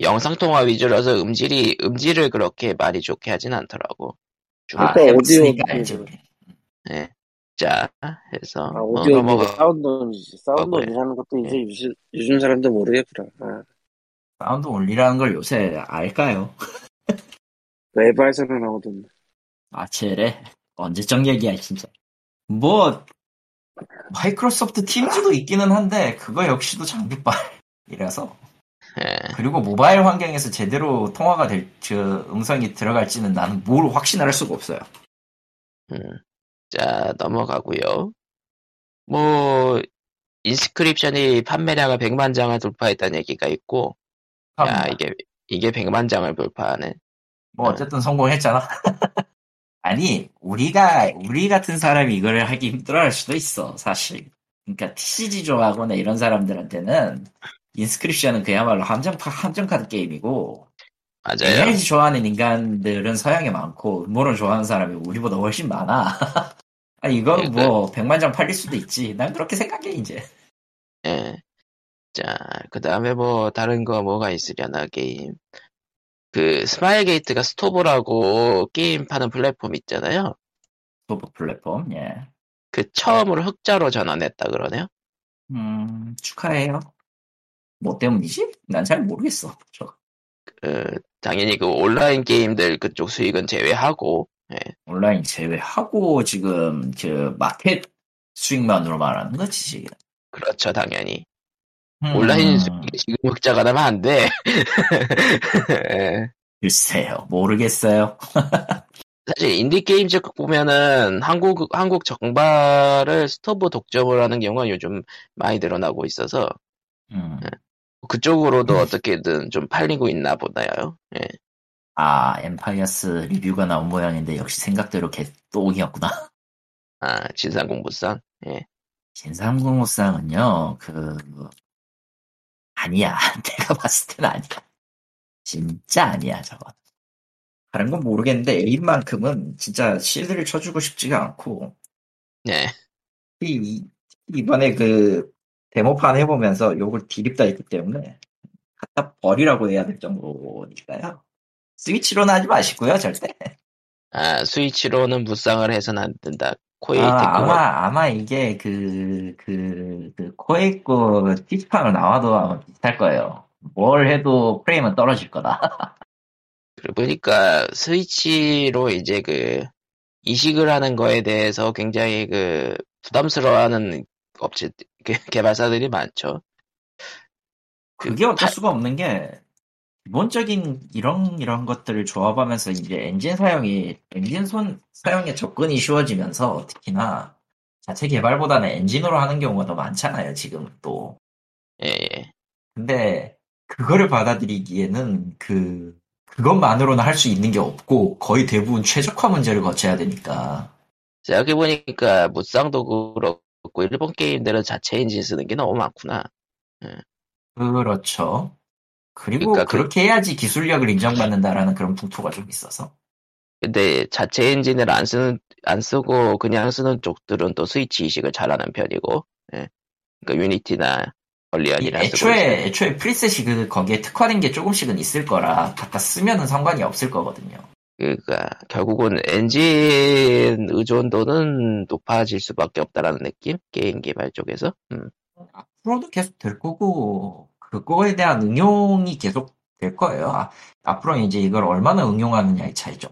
영상 통화 위주라서 음질이 음질을 그렇게 많이 좋게 하진 않더라고. 좀, 아, 그러니까 오디오- 알지 우리. 예. 자, 해서 아, 뭐 오디오, 넘어가. 사운드 온이지. 사운드 뭐야. 온이라는 것도 이제 요즘, 요즘 사람들 모르겠구나. 아, 사운드 올리라는 걸 요새 알까요? 외바에서는 나오던. 아체래 언제적 얘기야 진짜. 뭐 마이크로소프트 팀즈도 있기는 한데 그거 역시도 장비빨이라서 예. 그리고 모바일 환경에서 제대로 통화가 될, 저 음성이 들어갈지는 나는 뭘 확신할 수가 없어요. 음. 자, 넘어가고요. 뭐 인스크립션이 판매량을 100만 장을 돌파했다는 얘기가 있고, 야 아, 이게 이게 100만 장을 돌파하는. 뭐 어쨌든 성공했잖아. 아니 우리가 우리 같은 사람이 이걸 하기 힘들어 할 수도 있어 사실. 그러니까 TCG 좋아하거나 이런 사람들한테는 인스크립션은 그야말로 함정파 함정카드 게임이고 맞아요. ARG 좋아하는 인간들은 서양에 많고 음모론 좋아하는 사람이 우리보다 훨씬 많아. 아니 이건 뭐 100만 장 팔릴 수도 있지. 난 그렇게 생각해 이제. 예. 자, 그 다음에 뭐, 다른 거 뭐가 있으려나, 게임. 그, 스마일 게이트가 스토브라고 게임 파는 플랫폼 있잖아요. 소프 플랫폼 예. 그, 처음으로 흑자로 전환했다 그러네요. 음 축하해요. 뭐 때문이지? 난 잘 모르겠어. 저 그, 당연히 그 온라인 게임들 그쪽 수익은 제외하고, 온라인 제외하고 지금 그 마켓 수익만으로 말하는 거지 지금. 그렇죠, 당연히. 음, 온라인 수익이 지금 흑자가 나면 안 돼. 예. 글쎄요, 모르겠어요. 사실 인디게임 쪽 보면은 한국, 한국 정발을 스토브 독점을 하는 경우가 요즘 많이 늘어나고 있어서 음. 그쪽으로도 음. 어떻게든 좀 팔리고 있나 보다요. 예. 아, 엠파이어스 리뷰가 나온 모양인데 역시 생각대로 개똥이었구나. 아, 진삼국무쌍. 예. 진상공무상은요, 그, 아니야. 내가 봤을 땐 아니야. 진짜 아니야, 저건. 다른 건 모르겠는데, 에임만큼은 진짜 실드를 쳐주고 싶지가 않고, 네. 이, 이번에 그, 데모판 해보면서 욕을 디립다 했기 때문에, 갖다 버리라고 해야 될 정도니까요. 스위치로는 하지 마시고요, 절대. 아, 스위치로는 무쌍을 해서는 안 된다. 코에이 아, 테크노. 아마, 아마 이게 그, 그, 그, 코에 거 PS판으로 나와도 아마 비슷할 거예요. 뭘 해도 프레임은 떨어질 거다. 그러고 보니까 스위치로 이제 그 이식을 하는 거에 대해서 굉장히 그 부담스러워하는 업체 그 개발사들이 많죠. 그게 어쩔 수가 없는 게, 기본적인 이런, 이런 것들을 조합하면서 이제 엔진 사용이, 엔진 손, 사용에 접근이 쉬워지면서 특히나 자체 개발보다는 엔진으로 하는 경우가 더 많잖아요, 지금 또. 예, 예. 근데 그거를 받아들이기에는 그 그것만으로는 할 수 있는 게 없고 거의 대부분 최적화 문제를 거쳐야 되니까 생각해 보니까 무쌍도 그렇고 일본 게임들은 자체 엔진 쓰는 게 너무 많구나. 그렇죠. 그리고 그러니까 그- 그렇게 해야지 기술력을 인정받는다라는 그런 풍토가 좀 있어서 근데 자체 엔진을 안 쓰는 안 쓰고 그냥 쓰는 쪽들은 또 스위치 이식을 잘하는 편이고, 예. 그러니까 유니티나 이 언리얼이라. 애초에 애초에 프리셋이 그 거기에 특화된 게 조금씩은 있을 거라 갖다 쓰면은 상관이 없을 거거든요. 그러니까 결국은 엔진 의존도는 높아질 수밖에 없다라는 느낌 게임 개발 쪽에서 음. 앞으로도 계속 될 거고 그거에 대한 응용이 계속 될 거예요. 아, 앞으로 이제 이걸 얼마나 응용하느냐의 차이죠.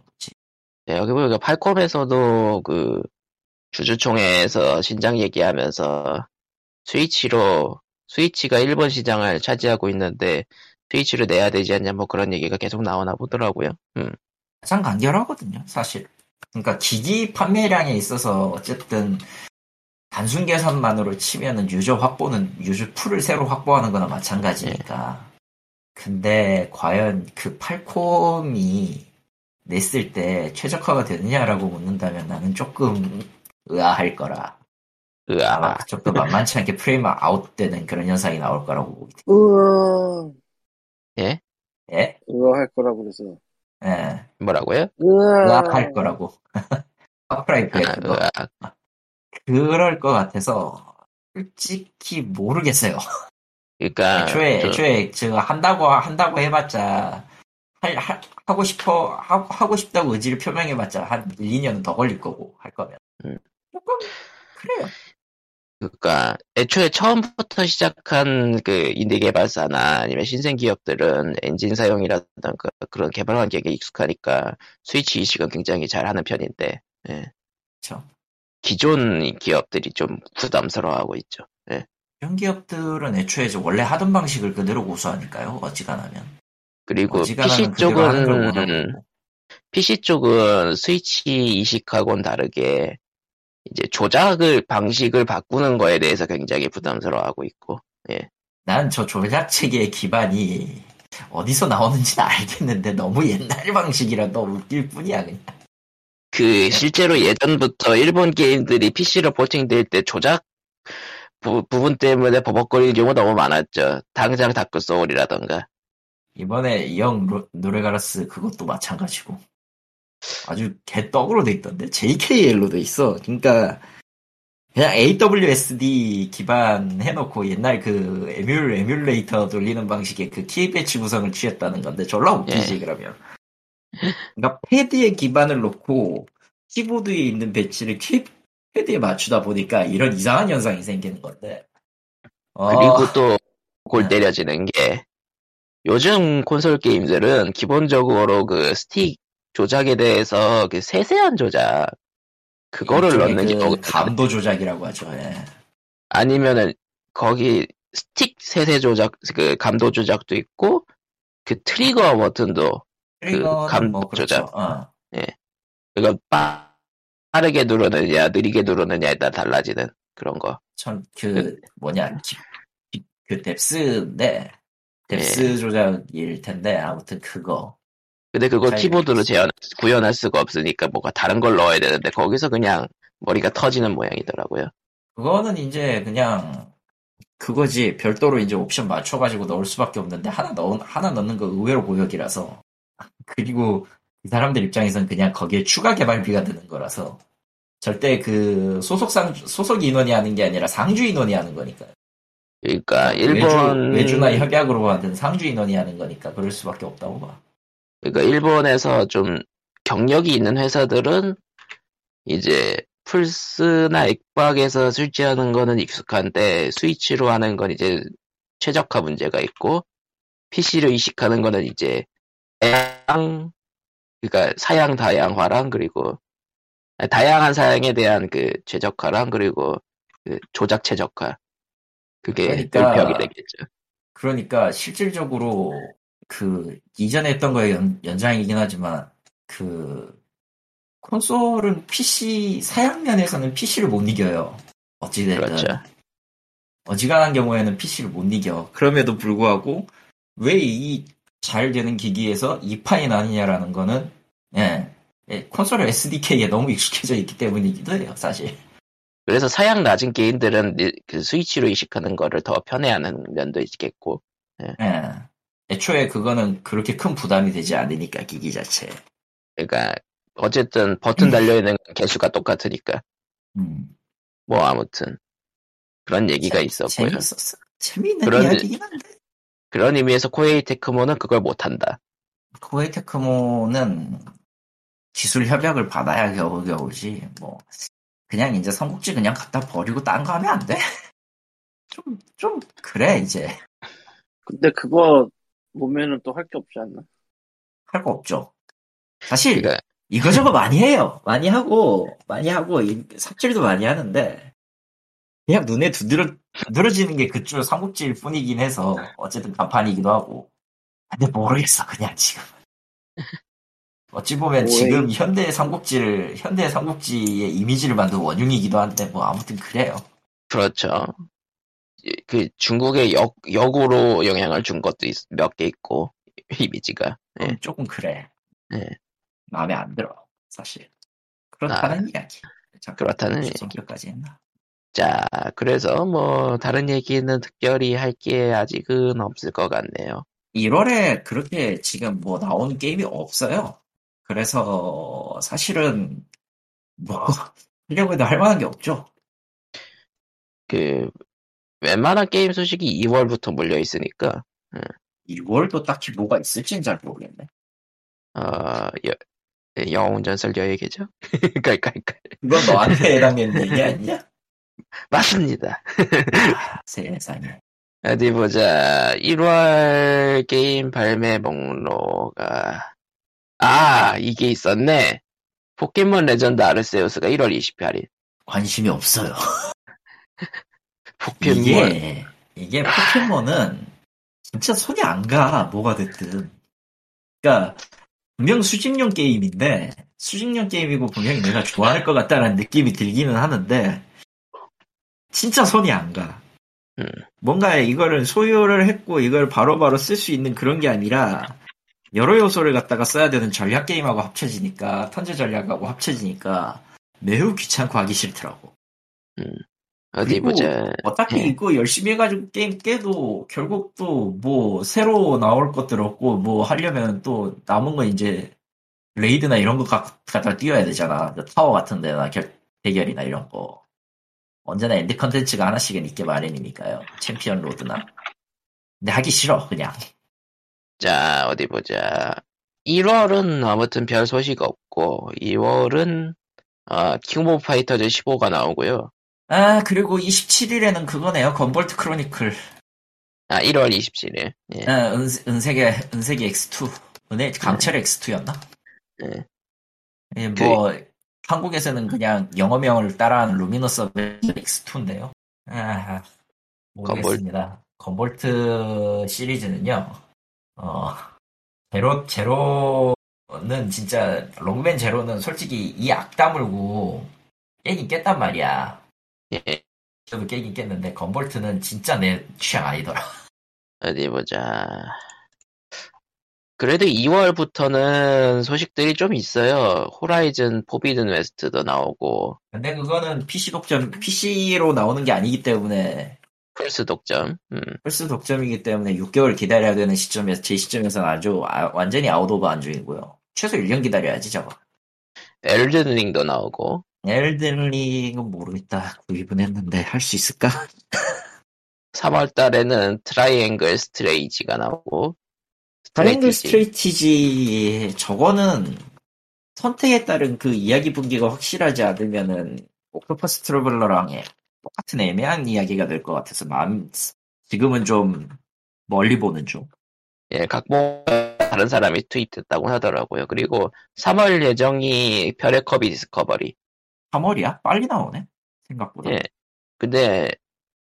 네, 여기 보니까 팔콤에서도 그 주주총회에서 신작 얘기하면서 스위치로 스위치가 일본 시장을 차지하고 있는데 스위치를 내야 되지 않냐 뭐 그런 얘기가 계속 나오나 보더라고요. 음. 가장 간결하거든요, 사실. 그러니까 기기 판매량에 있어서 어쨌든 단순 계산만으로 치면은 유저 확보는 유저 풀을 새로 확보하는 거나 마찬가지니까. 근데 과연 그 팔콤이 냈을 때 최적화가 되느냐라고 묻는다면 나는 조금 의아할 거라. 아마 으아. 그쪽도 만만치 않게 프레임 아웃되는 그런 현상이 나올 거라고 보기 으아, 예? 때문에. 으아 할 거라고 그래서. 예, 뭐라고요? 으아. 의아할 거라고. 하프라이프 아, 같은 거. 으아. 그럴 것 같아서 솔직히 모르겠어요. 그러니까 애초에 저- 애초에 제가 한다고 한다고 해봤자 할, 할- 하고 싶어 하고, 하고 싶다고 의지를 표명해봤자 한 1, 2년은 더 걸릴 거고 할 거면 음. 조금 그래요. 그러니까 애초에 처음부터 시작한 그 인디 개발사나 아니면 신생 기업들은 엔진 사용이라든가 그런 개발 환경에 익숙하니까 스위치 이식은 굉장히 잘하는 편인데 예. 그렇죠. 기존 기업들이 좀 부담스러워하고 있죠. 이런 기업들은 애초에 원래 하던 방식을 그대로 고수하니까요. 어지간하면. 그리고 PC 쪽은. PC 쪽은 스위치 이식하고는 다르게 이제 조작을 방식을 바꾸는 거에 대해서 굉장히 부담스러워하고 있고 난저 조작 체계의 기반이 어디서 나오는지는 알겠는데 너무 옛날 방식이라 너무 웃길 뿐이야 그냥. 그 실제로 예전부터 일본 게임들이 PC로 포팅될 때 조작 부, 분 때문에 버벅거리는 경우가 너무 많았죠. 당장 다크 소울이라던가. 이번에 이형 로- 노래가라스 그것도 마찬가지고 아주 개떡으로 돼 있던데? JKL로 돼 있어. 그러니까 그냥 AWSD 기반 해놓고 옛날 그 에뮬 에뮬레이터 돌리는 방식의 그 키 배치 구성을 취했다는 건데 졸라 웃기지 그러면. 그러니까 패드에 기반을 놓고 키보드에 있는 배치를 키 패드에 맞추다 보니까 이런 이상한 현상이 생기는 건데. 어, 그리고 또골 네. 때려지는 게 요즘 콘솔 게임들은 기본적으로 그 스틱 조작에 대해서 그 세세한 조작 그거를 일종의 넣는 게그 뭐- 감도 조작이라고 하죠. 예. 아니면은 거기 스틱 세세 조작 그 감도 조작도 있고 그 트리거 버튼도 트리거는 감뭐 그렇죠. 조작. 어. 그거 빠, 빠르게 누르느냐 느리게 누르느냐에 따라 달라지는 그런 거. 전 그 뭐냐 기- 기- 그 depth인데 depth 예. 조작일 텐데 아무튼 그거 근데 그거 차이가 키보드로. 재현 구현할 수가 없으니까 뭐가 다른 걸 넣어야 되는데 거기서 그냥 머리가 터지는 모양이더라고요. 그거는 이제 그냥 그거지 별도로 이제 옵션 맞춰가지고 넣을 수밖에 없는데 하나 넣 하나 넣는 거 의외로 고역이라서 그리고 이 사람들 입장에선 그냥 거기에 추가 개발비가 드는 거라서 절대 그 소속 상 소속 인원이 하는 게 아니라 상주 인원이 하는 거니까 그러니까 일본 외주, 나 협약으로 하든 상주 인원이 하는 거니까 그럴 수밖에 없다고 봐. 그러니까 일본에서 좀 경력이 있는 회사들은 이제 플스나 엑박에서 출시하는 거는 익숙한데 스위치로 하는 건 이제 최적화 문제가 있고 PC로 이식하는 거는 이제 다양 그러니까 사양 다양화랑 그리고 다양한 사양에 대한 그 최적화랑 그리고 그 조작 최적화 그게 그러니까 불평이 되겠죠. 그러니까 실질적으로 그 이전에 했던 거의 연, 연장이긴 하지만 그 콘솔은 PC 사양면에서는 PC를 못 이겨요. 어찌됐든 그렇죠. 어지간한 경우에는 PC를 못 이겨. 그럼에도 불구하고 왜 이 잘 되는 기기에서 이 파인 아니냐라는 거는 예, 예, 콘솔의 SDK에 너무 익숙해져 있기 때문이기도 해요, 사실. 그래서 사양 낮은 게임들은 이- 그 스위치로 이식하는 거를 더 편해하는 면도 있겠고 예. 애초에 그거는 그렇게 큰 부담이 되지 않으니까 기기 자체. 그러니까 어쨌든 버튼 달려 있는 개수가 똑같으니까 음. 뭐 아무튼 그런 얘기가 재- 있었고요. 재밌었어. 재미있는 그런- 이야기긴 한데. 그런 의미에서 코에이 테크모는 그걸 못한다. 코에이 테크모는 기술 협약을 받아야 겨우겨우지. 뭐 그냥 이제 삼국지 그냥 갖다 버리고 딴 거 하면 안 돼? 좀, 좀 그래 이제 근데 그거 보면은 또할 게 없지 않나? 할 거 없죠. 사실 그러니까 이거저거 많이 해요. 많이 하고 많이 하고 이- 삽질도 많이 하는데 그냥 눈에 두드러 두드러지는 게 그쪽 삼국지일 뿐이긴 해서 어쨌든 간판이기도 하고. 근데 모르겠어 그냥 지금. 어찌 보면 오이. 지금 현대 삼국지를 현대 삼국지의 이미지를 만든 원흉이기도 한데 뭐 아무튼 그래요. 그렇죠. 이- 그 중국의 역 역으로 영향을 준 것도 몇 개 있고 이미지가 예. 좀 조금 그래. 네. 마음에 안 들어 사실. 그렇다는 이야기. 잠깐, 그렇다는 무슨 얘기. 성격까지 했나? 자 그래서 뭐 다른 얘기는 특별히 할 게 아직은 없을 것 같네요. 1월에 그렇게 지금 뭐 나오는 게임이 없어요. 그래서 사실은 뭐 하려고 해도 할 만한 게 없죠. 그 웬만한 게임 소식이 2월부터 몰려 있으니까 2월도 딱히 뭐가 있을지는 잘 모르겠네. 어 여, 영웅전설 여행이죠. 깔깔깔 그건 너한테 해당되는 얘기 아니냐? 맞습니다. 아, 세상에. 어디 보자. 1월 게임 발매 목록아. 아, 이게 있었네. 포켓몬 레전드 아르세우스가 1월 28일. 관심이 없어요. 포켓몬. 이게, 이게 포켓몬은 진짜 손이 안 가, 뭐가 됐든. 그니까, 분명 수집용 게임인데, 수집용 게임이고 분명히 내가 좋아할 것 같다는 느낌이 들기는 하는데, 진짜 손이 안 가. 음. 뭔가 이거를 소유를 했고 이걸 바로바로 쓸 수 있는 그런 게 아니라, 여러 요소를 갖다가 써야 되는 전략 게임하고 합쳐지니까, 턴제 전략하고 합쳐지니까, 매우 귀찮고 하기 싫더라고. 어디 보자. 어차피 예. 이거 열심히 해가지고 게임 깨도 결국 또 뭐 새로 나올 것들 없고 뭐 하려면 또 남은 거 이제 raid나 이런 거 갖- 갖다 뛰어야 되잖아. 그 타워 같은 데나 결- 대결이나 이런 거. 언제나 end 컨텐츠가 하나씩은 있게 마련이니까요. 챔피언 로드나. 근데 하기 싫어 그냥. 자, 어디 보자. 1월은 아무튼 별 소식 없고, 2월은, 어, 킹 오브 파이터즈 15가 나오고요. 아 그리고 27일에는 그거네요. 건볼트 크로니클. 아, 1월 27일. 예. 아, 은, 은색의 은색의 X2. 은혜 강철 X2였나? 예, 뭐 한국에서는 그냥 영어명을 따라하는 루미너스 X2인데요. 아, 모르겠습니다. 건볼트 시리즈는요. 어, 제로 제로는 진짜 롱맨 제로는 솔직히 이 악 다물고 깨긴 깼단 말이야. 예. 저도 깨긴 깼는데 건볼트는 진짜 내 취향 아니더라. 어디 보자. 그래도 2월부터는 소식들이 좀 있어요. 호라이즌 포비든 웨스트도 나오고, 근데 그거는 PC 독점 PC로 나오는 게 아니기 때문에 플스 독점, 음, 플스 독점이기 때문에 6개월 기다려야 되는 시점에서 제 시점에서는 아주 아- 완전히 out of 안중이고요. 최소 1년 기다려야지 저거. 엘든링도 나오고, 엘든링은 모르겠다. 구입은 했는데 할 수 있을까? 3월 달에는 트라이앵글 스트래티지가 나오고, 트라이앵글 스트래티지. 저거는 선택에 따른 그 이야기 분기가 확실하지 않으면은 옥토퍼스 트러블러랑 똑같은 애매한 이야기가 될 것 같아서 마음 지금은 좀 멀리 보는 중. 예, 각본 다른 사람이 투입됐다고 하더라고요. 그리고 3월 예정이 별의 커비 디스커버리. 3월이야? 빨리 나오네. 생각보다. 예. 근데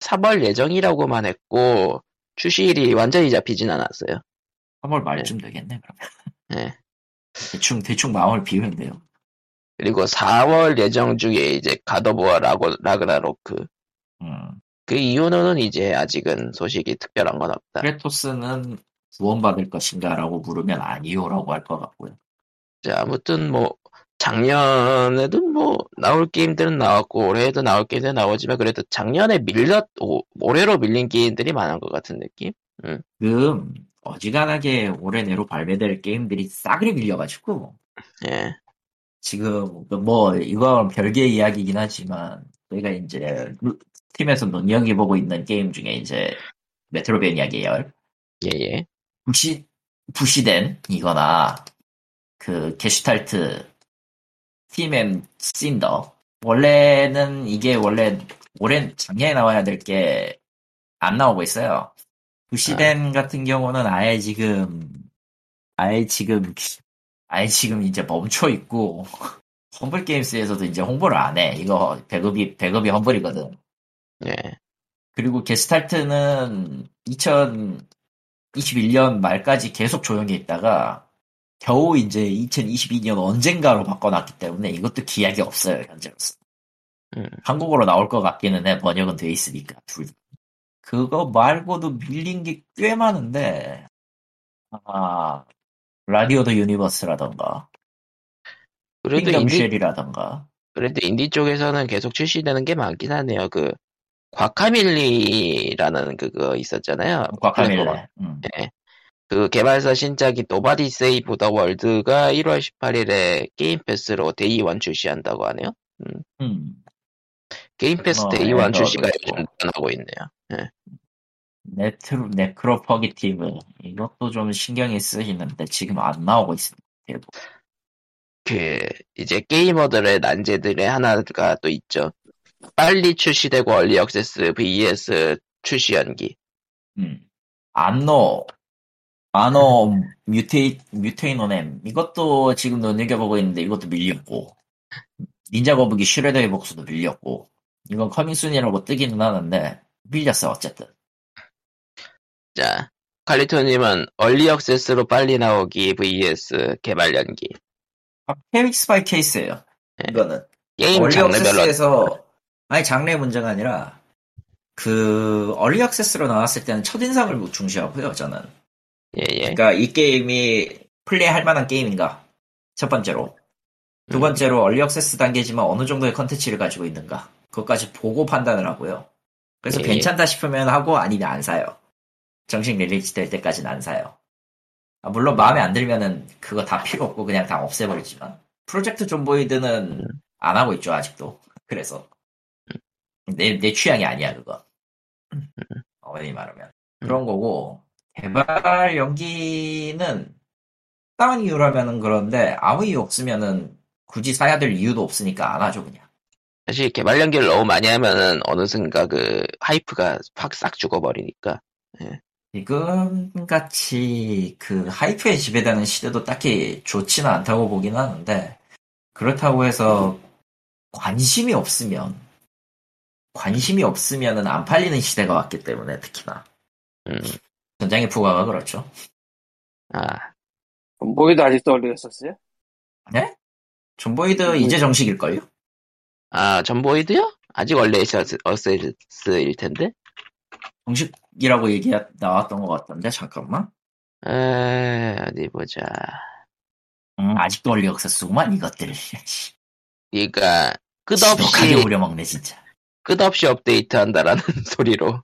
3월 예정이라고만 했고 출시일이 완전히 잡히진 않았어요. 3월 말쯤 되겠네. 그러면 예. 대충 대충 마음을 비우면 돼요. 그리고 4월 예정 중에 이제 가더부어 라고 라그나로크. 음. 그 이유는 이제 아직은 소식이 특별한 건 없다. 크레토스는 구원받을 것인가라고 물으면 아니요라고 할 것 같고요. 자, 아무튼 뭐 작년에도 뭐 나올 게임들은 나왔고 올해에도 나올 게임들은 나오지만 그래도 작년에 밀렸 오- 올해로 밀린 게임들이 많은 것 같은 느낌? 지금 어지간하게 올해 내로 발매될 게임들이 싸그리 밀려가지고 예. 지금 뭐 이건 별개의 이야기이긴 하지만 저희가 이제 팀에서 눈여겨보고 있는 게임 중에 이제 메트로베니아 계열 예예. 부시 부시된 이거나 그 게슈탈트 팀앤 신더 원래는 이게 원래 올해 작년에 나와야 될 게 안 나오고 있어요. 부시덴 같은 경우는 아예 지금 아예 지금 아예 지금 이제 멈춰 있고 험블 게임스에서도 이제 홍보를 안 해. 이거 배급이 배급이 험블이거든. 예. 그리고 게스탈트는 2021년 말까지 계속 조용히 있다가 겨우 이제 2022년 언젠가로 바꿔놨기 때문에 이것도 기약이 없어요 현재로서. 음. 한국어로 나올 것 같기는 해 번역은 돼 있으니까 둘. 다. 그거 말고도 밀린 게 꽤 많은데 아 라디오 더 유니버스라던가 그래도 킹덤 인디 쉘이라던가 그래도 인디 쪽에서는 계속 출시되는 게 많긴 하네요. 그 과카밀리라는 그거 있었잖아요. 과카밀레. 음. 그 개발사 신작이 노바디 세이브 더 월드가 1월 18일에 게임 패스로 day one 출시한다고 하네요. 음. 게임 패스 어, day one 네, 출시가. 요즘 하고 있네요. 네트로, 네크로퍼기티브. 이것도 좀 신경이 쓰이는데 지금 안 나오고 있습니다. 대부분. 그 이제 게이머들의 난제들의 하나가 또 있죠. 빨리 출시되고 early access vs 출시 연기. 음. 안노, 아노 뮤테이, 뮤테이노넴. 이것도 지금 눈여겨보고 있는데 이것도 밀렸고. 닌자 거북이 슈레더의 복수도 밀렸고. 이건 coming soon이라고 뜨기는 하는데, 밀렸어, 어쨌든. 자, 칼리토님은 early access로 빨리 나오기 vs 개발 연기. case by case예요 이거는. 게임 early access에서 아니 장르의 문제가 아니라 그 early access로 나왔을 때는 첫인상을 중시하고요 저는 예 예. 그러니까 이 게임이 플레이할 만한 게임인가? 첫 번째로. 두 음. 번째로 early access 단계지만 어느 정도의 컨텐츠를 가지고 있는가? 그것까지 보고 판단을 하고요. 그래서 예. 괜찮다 싶으면 하고 아니면 안 사요. 정식 release 될 때까지는 안 사요. 아, 물론 마음에 안 들면은 그거 다 필요 없고 그냥 다 없애버리지만. 프로젝트 존보이드는 안 하고 있죠 아직도. 그래서. 내, 내 취향이 아니야 그거. 엄밀히 말하면. 그런 거고 개발 연기는 다운 이유라면은 그런데 아무 이유 없으면은 굳이 사야 될 이유도 없으니까 안 하죠 그냥. 사실 개발 연기를 너무 많이 하면은 어느 순간 그 하이프가 확 싹 죽어버리니까. 지금 같이 그 하이프에 지배되는 시대도 딱히 좋지는 않다고 보긴 하는데 그렇다고 해서 관심이 없으면 관심이 없으면은 안 팔리는 시대가 왔기 때문에 특히나. 음, 전장의 푸가가 그렇죠. 아, 보이드 아직도 early access였어요? 네? 존보이드 이제 정식일걸요? 아, 존보이드요? 아직 원래 어세스일 텐데? 정식이라고 얘기 나왔던 것 같던데 잠깐만. 에, 어디 보자. 음, 아직도 early access구만 이것들. 그니까, 끝없이, 우려먹네 진짜. 끝없이 업데이트 한다라는 소리로.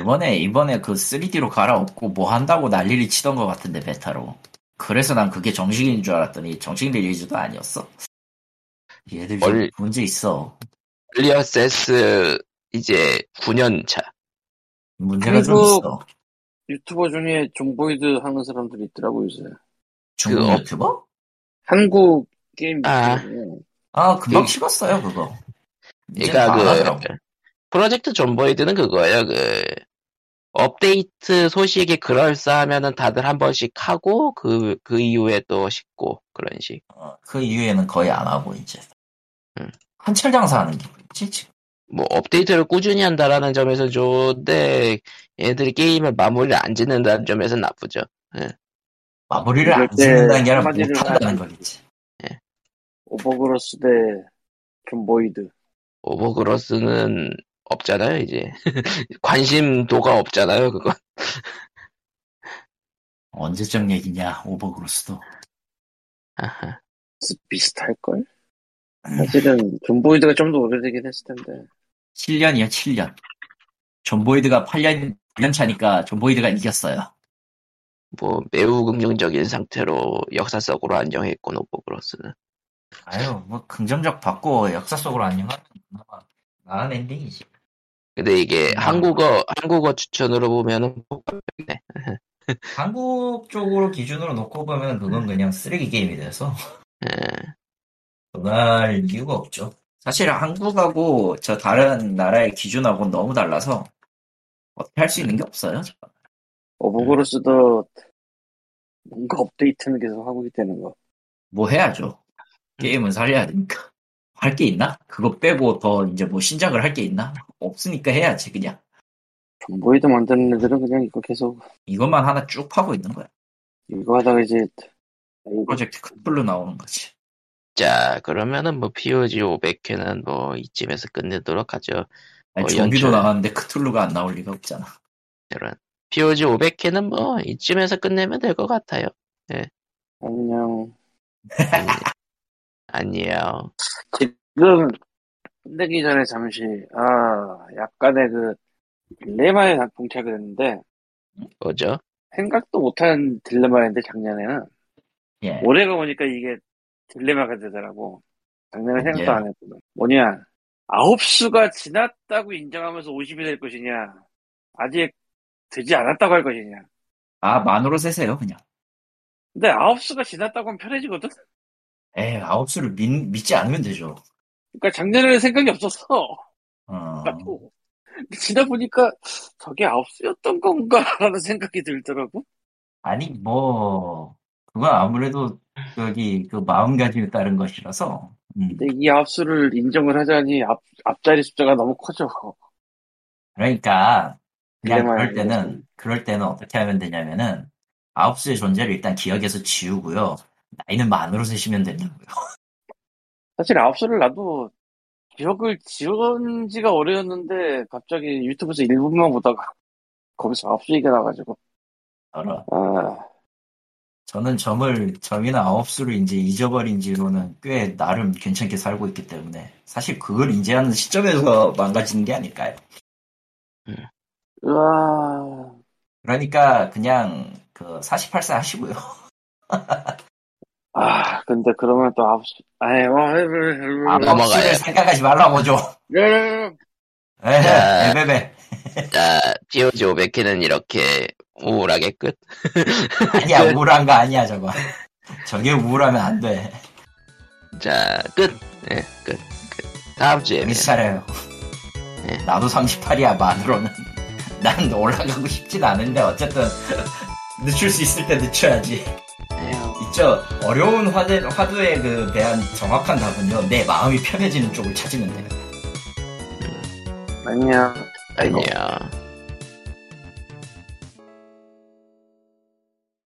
이번에 이번에 그 3D로 갈아엎고 뭐 한다고 난리를 치던 것 같은데 베타로. 그래서 난 그게 정식인 줄 알았더니 정식 release도 아니었어. 얘들 좀 월- 문제 있어. early access 이제 9년 차. 문제가 좀 있어. 유튜버 중에 존보이드 하는 사람들이 있더라고 요새. 중국 그 업- 유튜버? 한국 게임 아. 유튜버. 아 금방 그- 식었어요 그거. 그러니까 안그 하더라고. Project Zomboid는 그거예요. 그 업데이트 소식이 그럴싸하면은 다들 한 번씩 하고 그그 이후에 또 식고 그런 식. 어, 그 이후에는 거의 안 하고 이제. 음. 한철 장사하는 기분이지 지금. 뭐 업데이트를 꾸준히 한다라는 점에서 좋은데 얘들이 게임을 마무리를 안 짓는다는 점에서 나쁘죠. 마무리를 안 짓는다는 게 아니라 못한다는 거겠지. Overgrowth 대 Zomboid. Overgrowth는 없잖아요 이제 관심도가 없잖아요 그거. 언제적 얘기냐 Overgrowth도. 아하. 비슷할걸? 사실은 Zomboid가 좀 더 오래되긴 했을 텐데. 7년이야 7년. Zomboid가 8년 8년 차니까 Zomboid가 이겼어요. 뭐 매우 긍정적인 상태로 역사 속으로 안녕했고 Overgrowth는. 아유 뭐 긍정적 받고 역사 속으로 안녕하면 그나마 나은 엔딩이지. 근데 이게 음. 한국어 한국어 추천으로 보면은 네. 한국 쪽으로 기준으로 놓고 보면 그건 그냥 쓰레기 게임이 돼서 예. 그럴 이유가 없죠. 사실 한국하고 저 다른 나라의 기준하고는 너무 달라서 어떻게 할 수 있는 게 없어요. Overgrowth도 뭔가 업데이트는 계속 하고 있다는 거. 뭐 해야죠. 게임은 살려야 되니까. 할 게 있나? 그거 빼고 더 이제 뭐 신작을 할 게 있나? 없으니까 해야지 그냥. Zomboid 만드는 애들은 그냥 이거 계속 이것만 하나 쭉 파고 있는 거야. 이거 하다가 이제 프로젝트 큰불로 나오는 거지. 자 그러면은 뭐 POG 500회는 뭐 이쯤에서 끝내도록 하죠. 아니, 어, 좀비도 연출. 나왔는데 크툴루가 안 나올 리가 없잖아. 이런 POG 500회는 뭐 이쯤에서 끝내면 될 것 같아요. 안녕. 안녕. 지금 끝내기 전에 잠시 아 약간의 그 딜레마에 봉착을 했는데 뭐죠? 생각도 못한 딜레마였는데 작년에는 예. 올해가 오니까 이게 딜레마가 되더라고. 작년에 생각도 예. 안 했거든. 뭐냐 아홉 수가 지났다고 인정하면서 50이 될 것이냐 아직 되지 않았다고 할 것이냐. 아, 만으로 세세요, 그냥. 근데 아홉 수가 지났다고 하면 편해지거든. 에 아홉 수를 믿, 믿지 않으면 되죠. 그러니까 작년에는 생각이 없었어. 어. 지나 보니까 저게 아홉 수였던 건가라는 생각이 들더라고. 아니, 뭐, 그건 아무래도, 여기, 그 마음가짐에 따른 것이라서, 음. 근데 이 아홉 수를 인정을 하자니 앞, 앞자리 숫자가 너무 커져. 그러니까, 그냥 그럴 때는, 그럴 때는 어떻게 하면 되냐면은, 아홉 수의 존재를 일단 기억에서 지우고요. 나이는 만으로 세시면 된다고요. 사실 아홉 수를 나도 기억을 지운 지가 오래였는데 갑자기 유튜브에서 1분만 보다가 거기서 아홉 수 얘기가 나가지고 알아. 아 저는 점을, 점이나 아홉 수를 이제 잊어버린 지로는 꽤 나름 괜찮게 살고 있기 때문에, 사실 그걸 인지하는 시점에서 망가지는 게 아닐까요? 으아 그러니까, 그냥, 그, 48세 하시고요. 아 근데 그러면 또 아홉 수 아이 뭐 아, 넘어가요. 생각하지 말라고 좀. 예, 에헤, 에베베. 자 POG 500회는 이렇게 우울하게 끝. 아니야, 우울한 거 아니야, 저거. 저게 우울하면 안 돼. 자 끝. 예, 끝. 끝. 다음 주에. 네. 나도 38이야, 만으로는. 난 올라가고 싶진 않은데 어쨌든 늦출 수 있을 때 늦춰야지. 있죠. 어려운 화대, 화두에 그 대한 정확한 답은요. 내 마음이 편해지는 쪽을 찾으면 돼요. 아니야. 아니야.